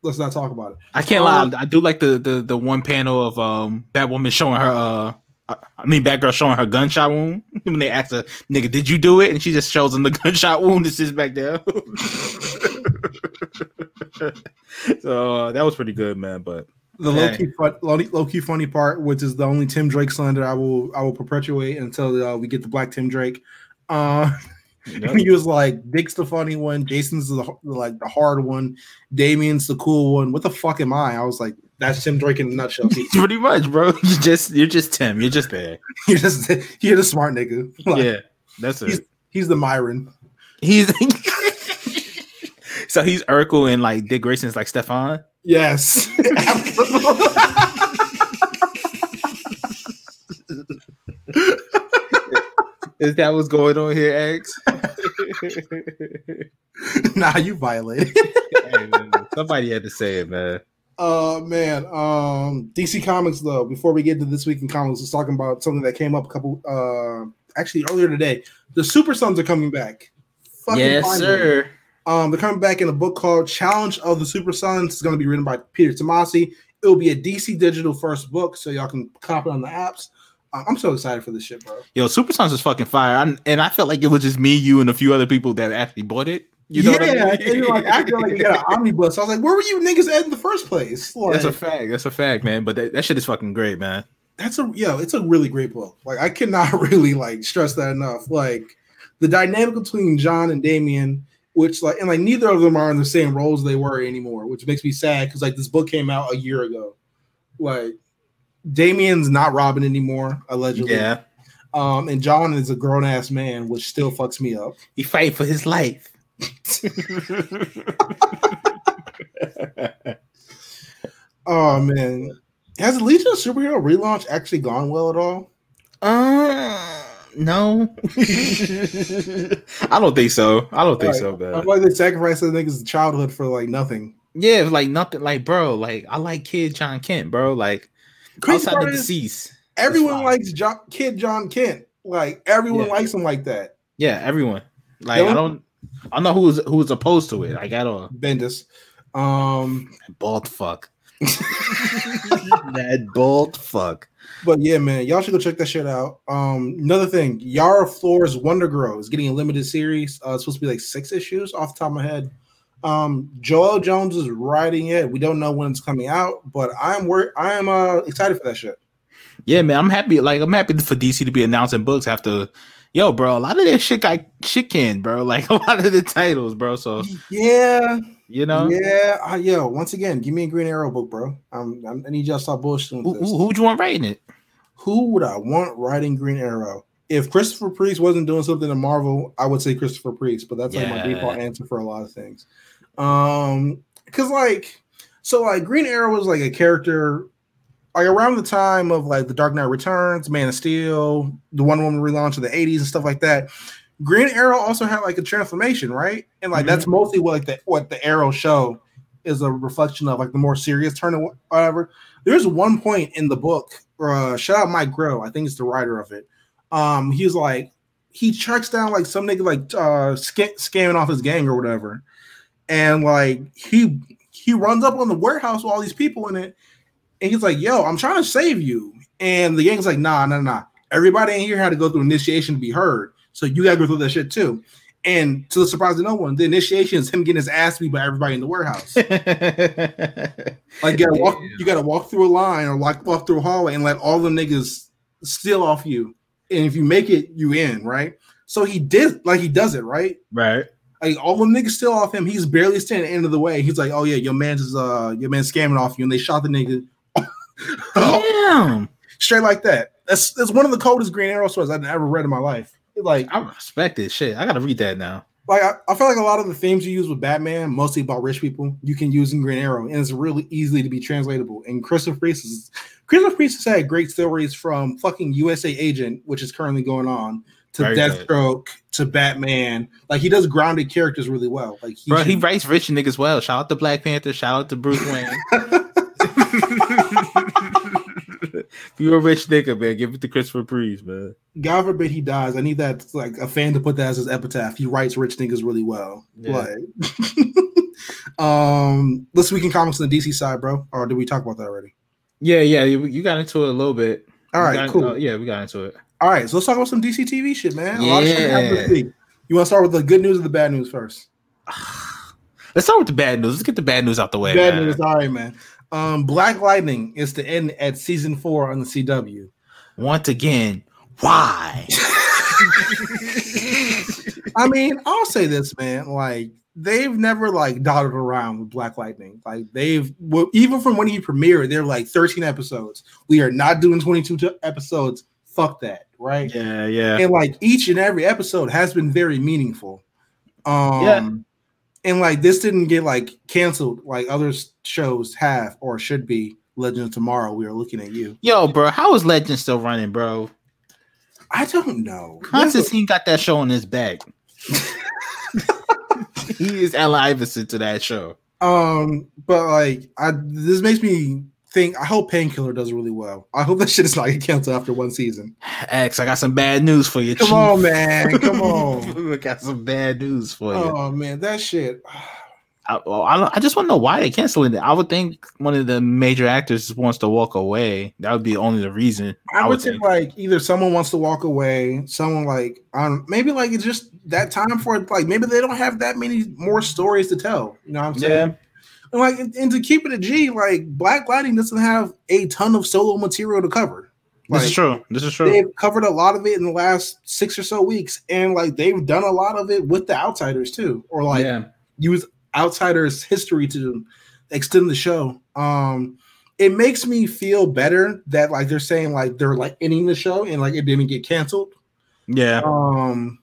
let's not talk about it. I can't Um, lie. I do like the, the the one panel of um that woman showing her uh I- mean Batgirl showing her gunshot wound when they ask her nigga did you do it and she just shows them the gunshot wound and sits back down. so uh, that was pretty good, man. But The low key fun, low, low key funny part, which is the only Tim Drake slander I will I will perpetuate until uh, we get the Black Tim Drake. Uh, he was like, Dick's the funny one, Jason's the like the hard one, Damian's the cool one. What the fuck am I? I was like, that's Tim Drake in a nutshell. Pretty much, bro. You just you're just Tim. You're just there. You're just you're the smart nigga. Like, yeah, that's he's, it. he's the Myron. He's so he's Urkel and like Dick Grayson's like Stefan. Yes. Is that what's going on here, X? nah, you violated. Hey, somebody had to say it, man. Uh man, um DC Comics though, before we get to this week in comics, let's talking about something that came up a couple uh actually earlier today. The Super Sons are coming back. Fucking yes, finally. sir. Um, they're coming back in a book called Challenge of the Super Sons. It's going to be written by Peter Tomasi. It will be a DC Digital first book, so y'all can copy it on the apps. Uh, I'm so excited for this shit, bro. Yo, Super Sons is fucking fire. i and I felt like it was just me, you, and a few other people that actually bought it. You know yeah, what I mean? like acting like you got an omnibus. I was like, where were you niggas at in the first place? Like, That's a fact. That's a fact, man. But that, that shit is fucking great, man. that's a yo. it's a really great book. Like I cannot really like stress that enough. Like the dynamic between John and Damian, which like and like neither of them are in the same roles they were anymore, which makes me sad because like this book came out a year ago. Like Damian's not Robin anymore, allegedly. Yeah. Um, and John is a grown ass man, which still fucks me up. He fight for his life. Oh man. Has the Legion of Superhero relaunch actually gone well at all? Uh, no. I don't think so. I don't think Like, so, I man. feel like they sacrificed the niggas' childhood for like nothing. Yeah, like nothing. Like, bro, like I like Kid John Kent, bro. Like Crazy outside part the is, deceased. everyone likes John, Kid John Kent. Like everyone Yeah. likes him like that. Yeah, everyone. Like I don't. I don't know who's who's opposed to it. Like I don't. Bendis. Um, Bald fuck. that bald fuck. But yeah, man, y'all should go check that shit out. Um, another thing, Yara Flores Wonder Girl is getting a limited series. Uh, it's supposed to be like six issues off the top of my head. Um, Joëlle Jones is writing it. We don't know when it's coming out, but I'm wor- I am uh excited for that shit. Yeah, man. I'm happy. Like I'm happy for DC to be announcing books after. Yo, bro, a lot of that shit got shit canned, bro. Like a lot of the titles, bro. So Yeah, you know, yeah, uh, yo. Once again, give me a Green Arrow book, bro. Um, I'm, I need y'all to stop bullshitting. who, this. who, who'd you want writing it? Who would I want writing Green Arrow? If Christopher Priest wasn't doing something in Marvel, I would say Christopher Priest, but that's like my Yeah. default answer for a lot of things. Um, because like, so like Green Arrow was like a character like around the time of like the Dark Knight Returns, Man of Steel, the Wonder Woman relaunch of the 80s and stuff like that. Green Arrow also had like a transformation, right? And like that's mostly what like the what the Arrow show is a reflection of, like the more serious turn of whatever. There's one point in the book, uh, shout out Mike Grell, I think it's the writer of it. Um, he's like he tracks down like some nigga like uh sca- scamming off his gang or whatever, and like he he runs up on the warehouse with all these people in it, and he's like, "Yo, I'm trying to save you," and the gang's like, "Nah, nah, nah. Everybody in here had to go through initiation to be heard, so you gotta go through that shit too." And to the surprise of no one, the initiation is him getting his ass beat by everybody in the warehouse. Like you gotta walk, you gotta walk through a line or like walk through a hallway and let all the niggas steal off you. And if you make it, you in, right? So he did like he does it, right? right. Like all the niggas steal off him. He's barely standing at the end of the way. He's like, Oh yeah, your man's is uh your man's scamming off you, and they shot the nigga Damn. straight like that. That's that's one of the coldest Green Arrow stories I've ever read in my life. Like I respect it. Shit, I gotta read that now. like I, I feel like a lot of the themes you use with Batman, mostly about rich people, you can use in Green Arrow, and it's really easily to be translatable. And Christopher Priest is Christopher Priest has had great stories from fucking USA Agent, which is currently going on, to Very good. Deathstroke to Batman. Like he does grounded characters really well. Like he, Bro, he should- writes rich niggas well. Shout out to Black Panther. Shout out to Bruce Wayne. if you're a rich nigga, man, give it to Christopher Priest, man. God forbid he dies. I need that like a fan to put that as his epitaph. He writes rich niggas really well. Yeah. Like, um, this week in comics on the DC side, bro. Or did we talk about that already? Yeah, yeah, you, you got into it a little bit. All right, got- cool. uh, yeah, we got into it. All right, so let's talk about some DC TV shit, man. A lot of shit Yeah. You want to start with the good news or the bad news first? Let's start with the bad news. Let's get the bad news out the way. bad man. news. All right, man. Um, Black Lightning is to end at season four on the CW. Once again, why? I mean, I'll say this, man. Like they've never like dotted around with Black Lightning. Like they've well, even from when he premiered, they're like 13 episodes. We are not doing 22 t- episodes. Fuck that, right? yeah, yeah. and like each and every episode has been very meaningful. Um Yeah. And like this didn't get like canceled like other shows have or should be. Legend of Tomorrow, we are looking at you. Yo, bro, how is Legend still running, bro? I don't know. Constantine got that show on his back. he is Allen Iverson to that show. Um, but like, I this makes me think. I hope Painkiller does really well. I hope that shit is not get canceled after one season. X, I got some bad news for you. Come Chief. on, man. Come on. I got some bad news for you. oh man, that shit. I, well, I, I just want to know why they canceling it. I would think one of the major actors wants to walk away. That would be only the reason. I would think. think like either someone wants to walk away, someone like um maybe like it's just that time for it. Like maybe they don't have that many more stories to tell. You know what I'm saying? Yeah. And like and and to keep it a G, like Black Lightning doesn't have a ton of solo material to cover. This is true. This is true. They've covered a lot of it in the last six or so weeks, and like they've done a lot of it with the outsiders too, or like yeah. use outsiders' history to extend the show. Um, it makes me feel better that like they're saying like they're like ending the show and like it didn't get canceled. Yeah. Um,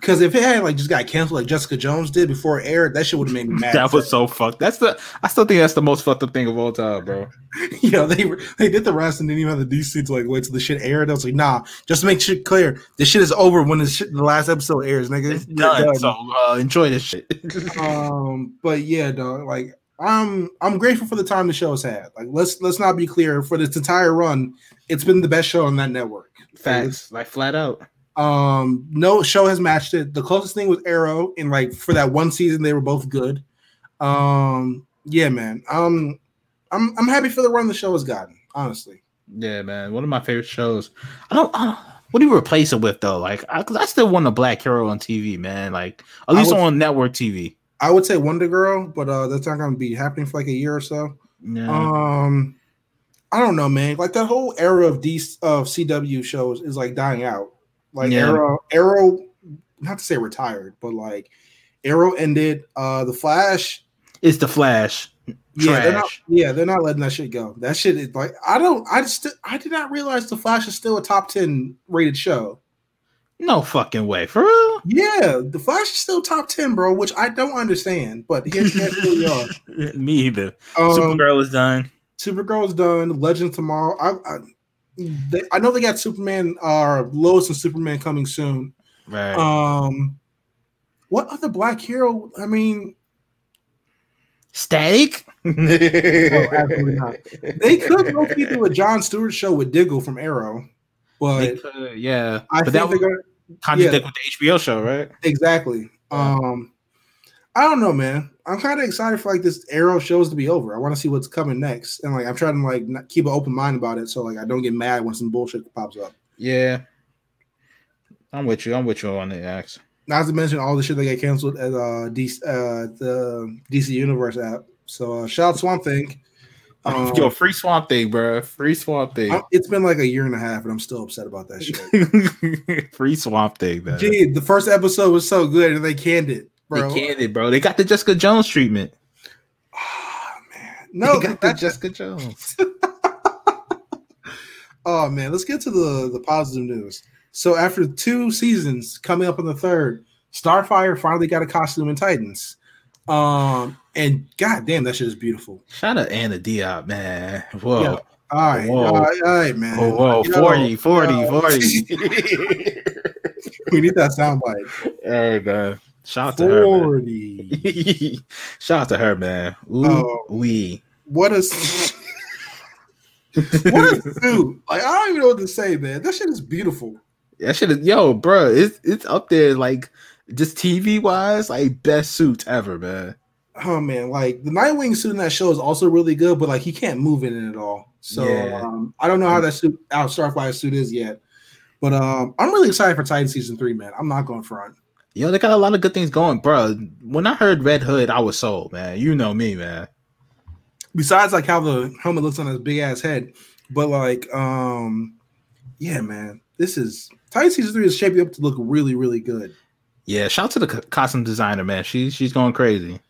because if it had like just got canceled like Jessica Jones did before it aired, that shit would have made me mad. That was so fucked. That's the. I still think that's the most fucked up thing of all time, bro. you know, they were they did the rest and didn't even have the DC to like wait till the shit aired. I was like, nah, just to make shit clear, this shit is over when the shit the last episode airs, nigga. It's We're done. So uh, enjoy this shit. um, but yeah, dog, like I'm I'm grateful for the time the show has had. Like let's let's not be clear for this entire run, it's been the best show on that network. Facts, like flat out. Um, no show has matched it. The closest thing was Arrow, and like for that one season, they were both good. Um, yeah, man. Um, I'm I'm happy for the run the show has gotten. Honestly, Yeah, man. One of my favorite shows. I don't. I don't what do you replace it with though? Like, I, I still want a black hero on TV, man. Like, at least would- on network TV. I would say Wonder Girl, but uh, that's not going to be happening for like a year or so. Yeah. Um, I don't know, man. Like that whole era of D of CW shows is like dying out. Like Yeah. Arrow, Arrow, not to say retired, but like Arrow ended. Uh, the Flash, it's the Flash. yeah, they're not, yeah, they're not letting that shit go. That shit is like I don't, I just, I did not realize the Flash is still a top ten rated show. No fucking way, for real. Yeah, the Flash is still top ten, bro, which I don't understand. But here, here we are. Me either. Um, Supergirl is done. Supergirl is done. Legend tomorrow. I I, they, I know they got Superman or Lois and Superman coming soon. Right. Um, what other black hero? I mean, Static. absolutely not. they could go do a John Stewart show with Diggle from Arrow, They but could, yeah, I but think that would gonna contradict yeah. with the HBO show, right? exactly. Um, I don't know, man. I'm kind of excited for like this Arrow shows to be over. I want to see what's coming next, and like I'm trying to like not, keep an open mind about it, so like I don't get mad when some bullshit pops up. Yeah. I'm with you. I'm with you on the X. not to mention all the shit that got canceled at uh, DC, uh the DC Universe app. So uh, shout out Swamp Thing. Um, Yo, free Swamp Thing, bro. Free Swamp Thing. I'm- it's been like a year and a half, and I'm still upset about that shit. free Swamp Thing, man. Gee, the first episode was so good, and they canned it, bro. canned it, bro. They got the Jessica Jones treatment. Ah, man, no, they got the Jessica Jones. oh man, let's get to the the positive news. So after two seasons, coming up on the third, Starfire finally got a costume in Titans. Um, and god damn, that shit is beautiful. Shout out Anna Diop, man. Whoa. Yeah. All right, Whoa. all right, all right, man. Whoa, whoa, Yo, 40, 40, yo. 40. we need that soundbite. hey, man. Shout out to her, man. Shout out to her, man. Ooh, Oh. we. What a what a suit! Like I don't even know what to say, man. That shit is beautiful. That shit is, yo, bro. It's it's up there, like just TV wise, like best suits ever, man. Oh man, like the Nightwing suit in that show is also really good, but like he can't move in it at all. So Yeah. um, I don't know how that suit, how Starfire suit is yet. But um, I'm really excited for Titan season three, man. I'm not going front. Yo, they got a lot of good things going, bro. When I heard Red Hood, I was sold, man. You know me, man. Besides, like how the helmet looks on his big ass head, but like, um, yeah, man, this is Titan season three is shaping up to look really, really good. Yeah, shout out to the costume designer, man. She's she's going crazy.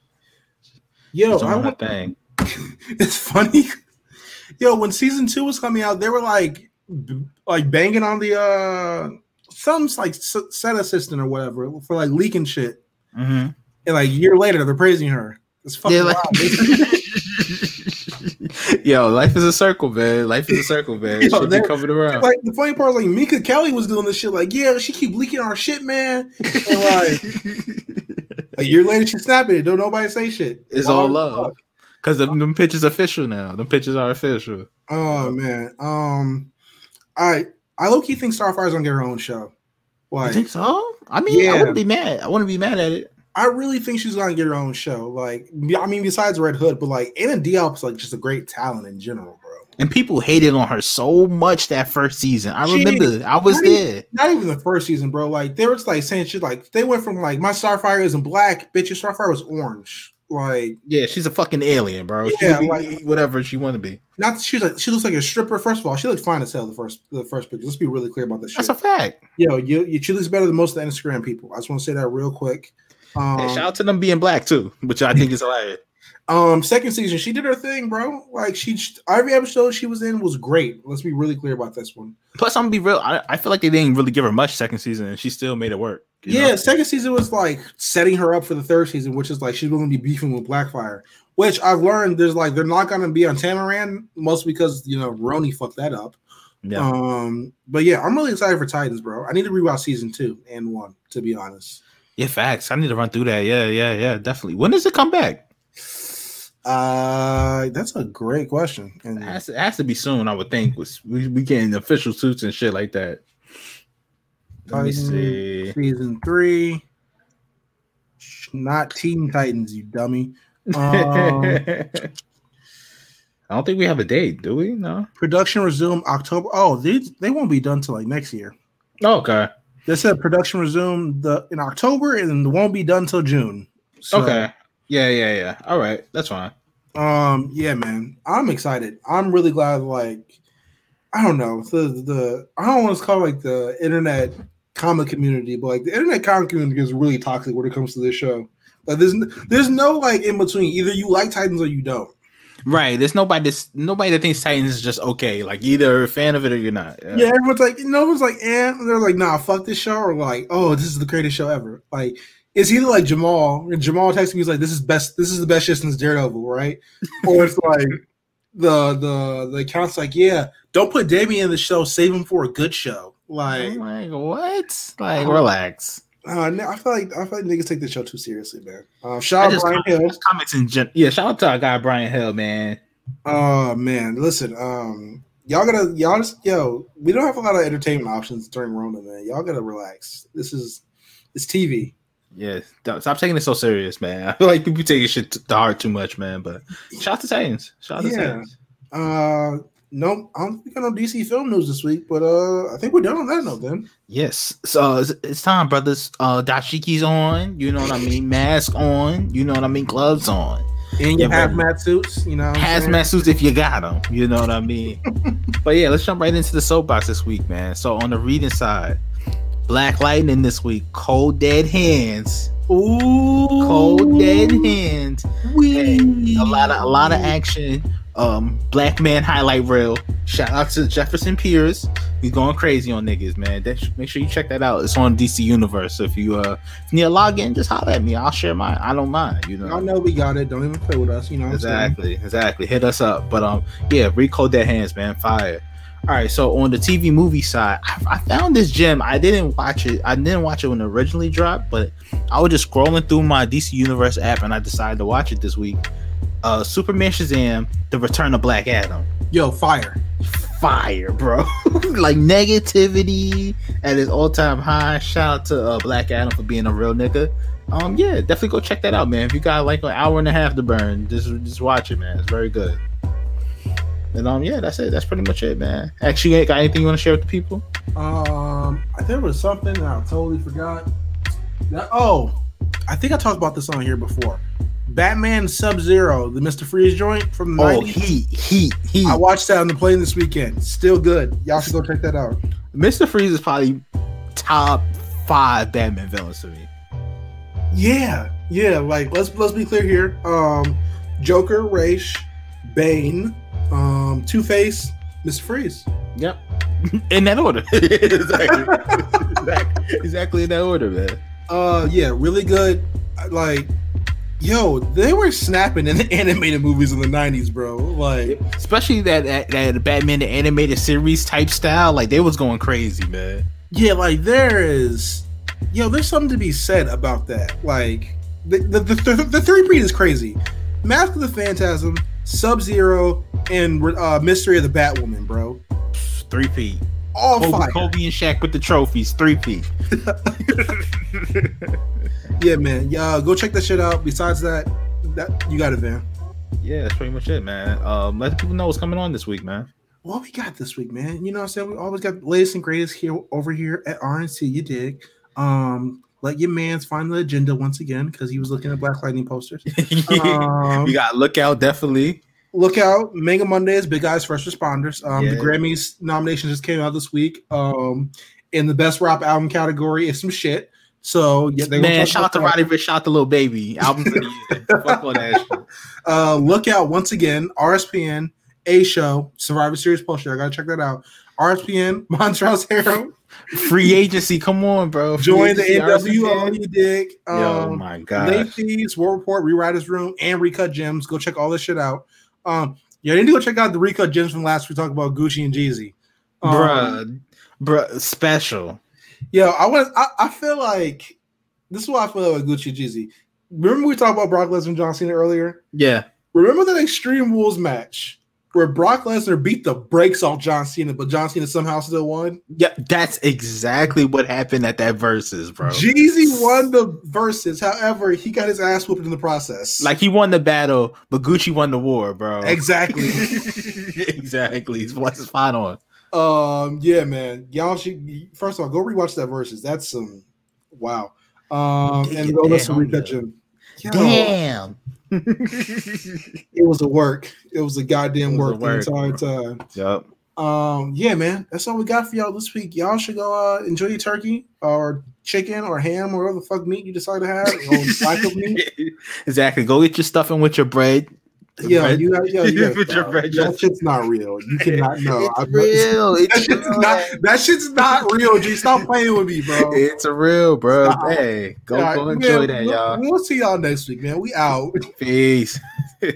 Yo, I want, thing. it's funny. Yo, when season two was coming out, they were like, like banging on the uh, some like set assistant or whatever for like leaking shit, hmm and like a year later they're praising her. It's fucking Yeah, like, yo, life is a circle, man. Life is a circle, man. Yo, Should be they're- coming around. like the funny part is like Mika Kelly was doing this shit. Like, yeah, she keep leaking our shit, man. And like, A year later, she's snapping it. Don't nobody say shit. It's Why all love. fuck? Because them, them pictures official now. Them pitches are official. Oh man. Um, I I low key think Starfire's gonna get her own show. I Like, think so. I mean, yeah. I wouldn't be mad. I wouldn't be mad at it. I really think she's gonna get her own show. Like, I mean, besides Red Hood, but like Anna Diop is like just a great talent in general, bro. And people hated on her so much that first season. I She- remember. I was not even- there. Not even the first season, bro. Like they were just like saying shit like they went from like my Starfire isn't black, bitch, your Starfire was orange. Like Yeah, she's a fucking alien, bro. Yeah, like- whatever she want to be. not she's like she looks like a stripper. First of all, she looks fine as hell. The first the first picture. Let's be really clear about this shit. That's a fact. Yo, you, you she looks better than most of the Instagram people. I just want to say that real quick. Um, Hey, shout out to them being black too, which I think is hilarious. um, second season, she did her thing, bro. Like she every episode she was in was great. Let's be really clear about this one. Plus, I'm gonna be real. I, I feel like they didn't really give her much second season, and she still made it work. You Yeah, know? second season was like setting her up for the third season, which is like she's going to be beefing with Blackfire. Which I've learned there's like they're not going to be on Tamaran, mostly because you know Roni fucked that up. yeah. Um, but yeah, I'm really excited for Titans, bro. I need to rewatch season two and one to be honest. yeah, facts. I need to run through that. Yeah, yeah, yeah, definitely. When does it come back? Uh, that's a great question. It And has to, it has to be soon, I would think. Was we, we getting official suits and shit like that. Let me see. season three, not Teen Titans, you dummy. Um, I don't think we have a date, do we? No. production resume October. Oh, they they won't be done till like next year. Oh, okay. They said production resumed the in October and won't be done till June. So, okay. Yeah, yeah, yeah. All right, that's fine. Um. Yeah, man. I'm excited. I'm really glad. Like, I don't know the the I don't want to call it like the internet comic community, but like the internet comic community is really toxic when it comes to this show. Like, there's n- there's no like in between. Either you like Titans or you don't. Right. There's nobody. That's, nobody that thinks Titans is just okay. Like either a fan of it or you're not. Yeah, everyone's like, no one's like, eh. They're like, nah, fuck this show, or like, oh, this is the greatest show ever. Like, it's either like Jamal, and Jamal texting me he's like, this is best, this is the best shit since Daredevil, right? or it's like the the the account's like, yeah, don't put Damian in the show, save him for a good show. Like, like what? Like relax. uh, I feel like I feel like niggas take this show too seriously, man. Uh, shout out Brian Hill. comments in gen- yeah. Shout out to our guy Brian Hill, man. Oh man, listen, um, y'all gotta y'all just yo, we don't have a lot of entertainment options during Rona, man. Y'all gotta relax. This is it's TV. Yeah, stop taking it so serious, man. I feel like people taking shit to heart too much, man. But shout out to Titans. Shout out to Yeah. Titans. Uh, no, I don't think we got no DC film news this week, but uh, I think we're done on that note. Then Yes. So it's, it's time, brothers. Uh, dashikis on. You know what I mean. Mask on. You know what I mean. Gloves on. in Yeah, your man. hazmat suits, you know, hazmat suits if you got them. You know what I mean. but yeah, let's jump right into the soapbox this week, man. So on the reading side, Black Lightning this week, Cold Dead Hands, Ooh, Cold Dead Hands. Hey, Wee. a lot of a lot of action. Um, Black Man highlight reel. Shout out to Jefferson Pierce. He's going crazy on niggas, man. That, make sure you check that out. It's on DC Universe. So if you uh if you need a login, just holler at me. I'll share mine. I don't mind. You know. Y'all know we got it. Don't even play with us. You know? Exactly, exactly. Hit us up. But um, yeah, recode that hands, man. Fire. All right, so on the TV movie side, I, I found this gem. I didn't watch it. I didn't watch it when it originally dropped, but I was just scrolling through my DC Universe app and I decided to watch it this week. Uh, Superman Shazam: The Return of Black Adam. Yo, fire. Fire, bro. like negativity at its all-time high. Shout out to uh, Black Adam for being a real nigga. Um, yeah, definitely go check that out, man. If you got like an hour and a half to burn, just just watch it, man. It's very good. And um, yeah, that's it. That's pretty much it, man. Actually, you ain't got anything you want to share with the people? Um, I think there was something that I totally forgot. That, oh, I think I talked about this on here before. Batman Sub Zero, the Mister Freeze joint from the Oh, 90s. heat, heat, heat. I watched that on the plane this weekend. Still good. Y'all should go check that out. Mister Freeze is probably top five Batman villains to me. Yeah, yeah. Like let's let's be clear here. Um, Joker, Ra's, Bane, um, Two Face, Mister Freeze. Yep, in that order. exactly. exactly, exactly in that order, man. Uh, yeah, really good. Like, yo, they were snapping in the animated movies in the '90s, bro. Like, especially that, that that Batman the animated series type style, like they was going crazy, man. yeah, like there is, yo, there's something to be said about that. Like, the the, the, the, the three breed is crazy. Mask of the Phantasm, Sub Zero, and uh, Mystery of the Batwoman, bro. Three feet. All Kobe, fire. Kobe and Shaq with the trophies. Three feet. Yeah, man. Yeah, go check that shit out. Besides that, that you got it, man. Yeah, that's pretty much it, man. Um, let people know what's coming on this week, man. What we got this week, man? You know what I'm saying? We always got the latest and greatest here over here at RNC. You dig? Um, let your man's find the agenda once again because he was looking at Black Lightning posters. Um, you got look out definitely. look out mega mondays big eyes first responders um the grammys nominations just came out this week um in the best rap album category it's some shit so yeah they Man, shout out to Roddy Ricch, shout out to Lil Baby. Album of the year. Fuck all that shit. uh look out once again rspn a show survivor series poster i gotta check that out rspn montrose hero Free agency, come on, bro. Free join the nwo you dig Yo, um my god. Late fees, War Report, Rewriters Room, and Recut Gems. Go check all this shit out. Um, yeah, to go check out the Recut Gems from last week. Talk about Gucci and Jeezy. Um, bruh, bruh, special. Yeah, I want. I, I feel like this is what I feel like Gucci and Jeezy. Remember we talked about Brock Lesnar and John Cena earlier. Yeah, Remember that Extreme Rules match where Brock Lesnar beat the brakes off John Cena, but John Cena somehow still won. yeah, that's exactly what happened at that Verzuz, bro. Jeezy won the Verzuz. However, he got his ass whooped in the process. Like he won the battle, but Gucci won the war, bro. exactly. exactly. What's spot on? Um, yeah, man. Y'all should first of all go rewatch that Verzuz. That's some wow. Um, and go listen to damn Recut Gym. Damn. it was a work. It was a goddamn was a work, the work, entire time. Yep. Um, yeah, man. That's all we got for y'all this week. Y'all should go uh enjoy your turkey or chicken or ham or whatever the fuck meat you decide to have. Exactly. Go get your stuffing with your bread. Yeah, Bread. you got, yeah, you gotta With your stop. bread, That just- shit's not real. You cannot know. It's I- real. That shit's real. not. That shit's not real. G, stop playing with me, bro. It's a real, bro. Stop. Hey, go All right, go enjoy man, that, we'll- y'all. We'll see y'all next week, man. We out. Peace.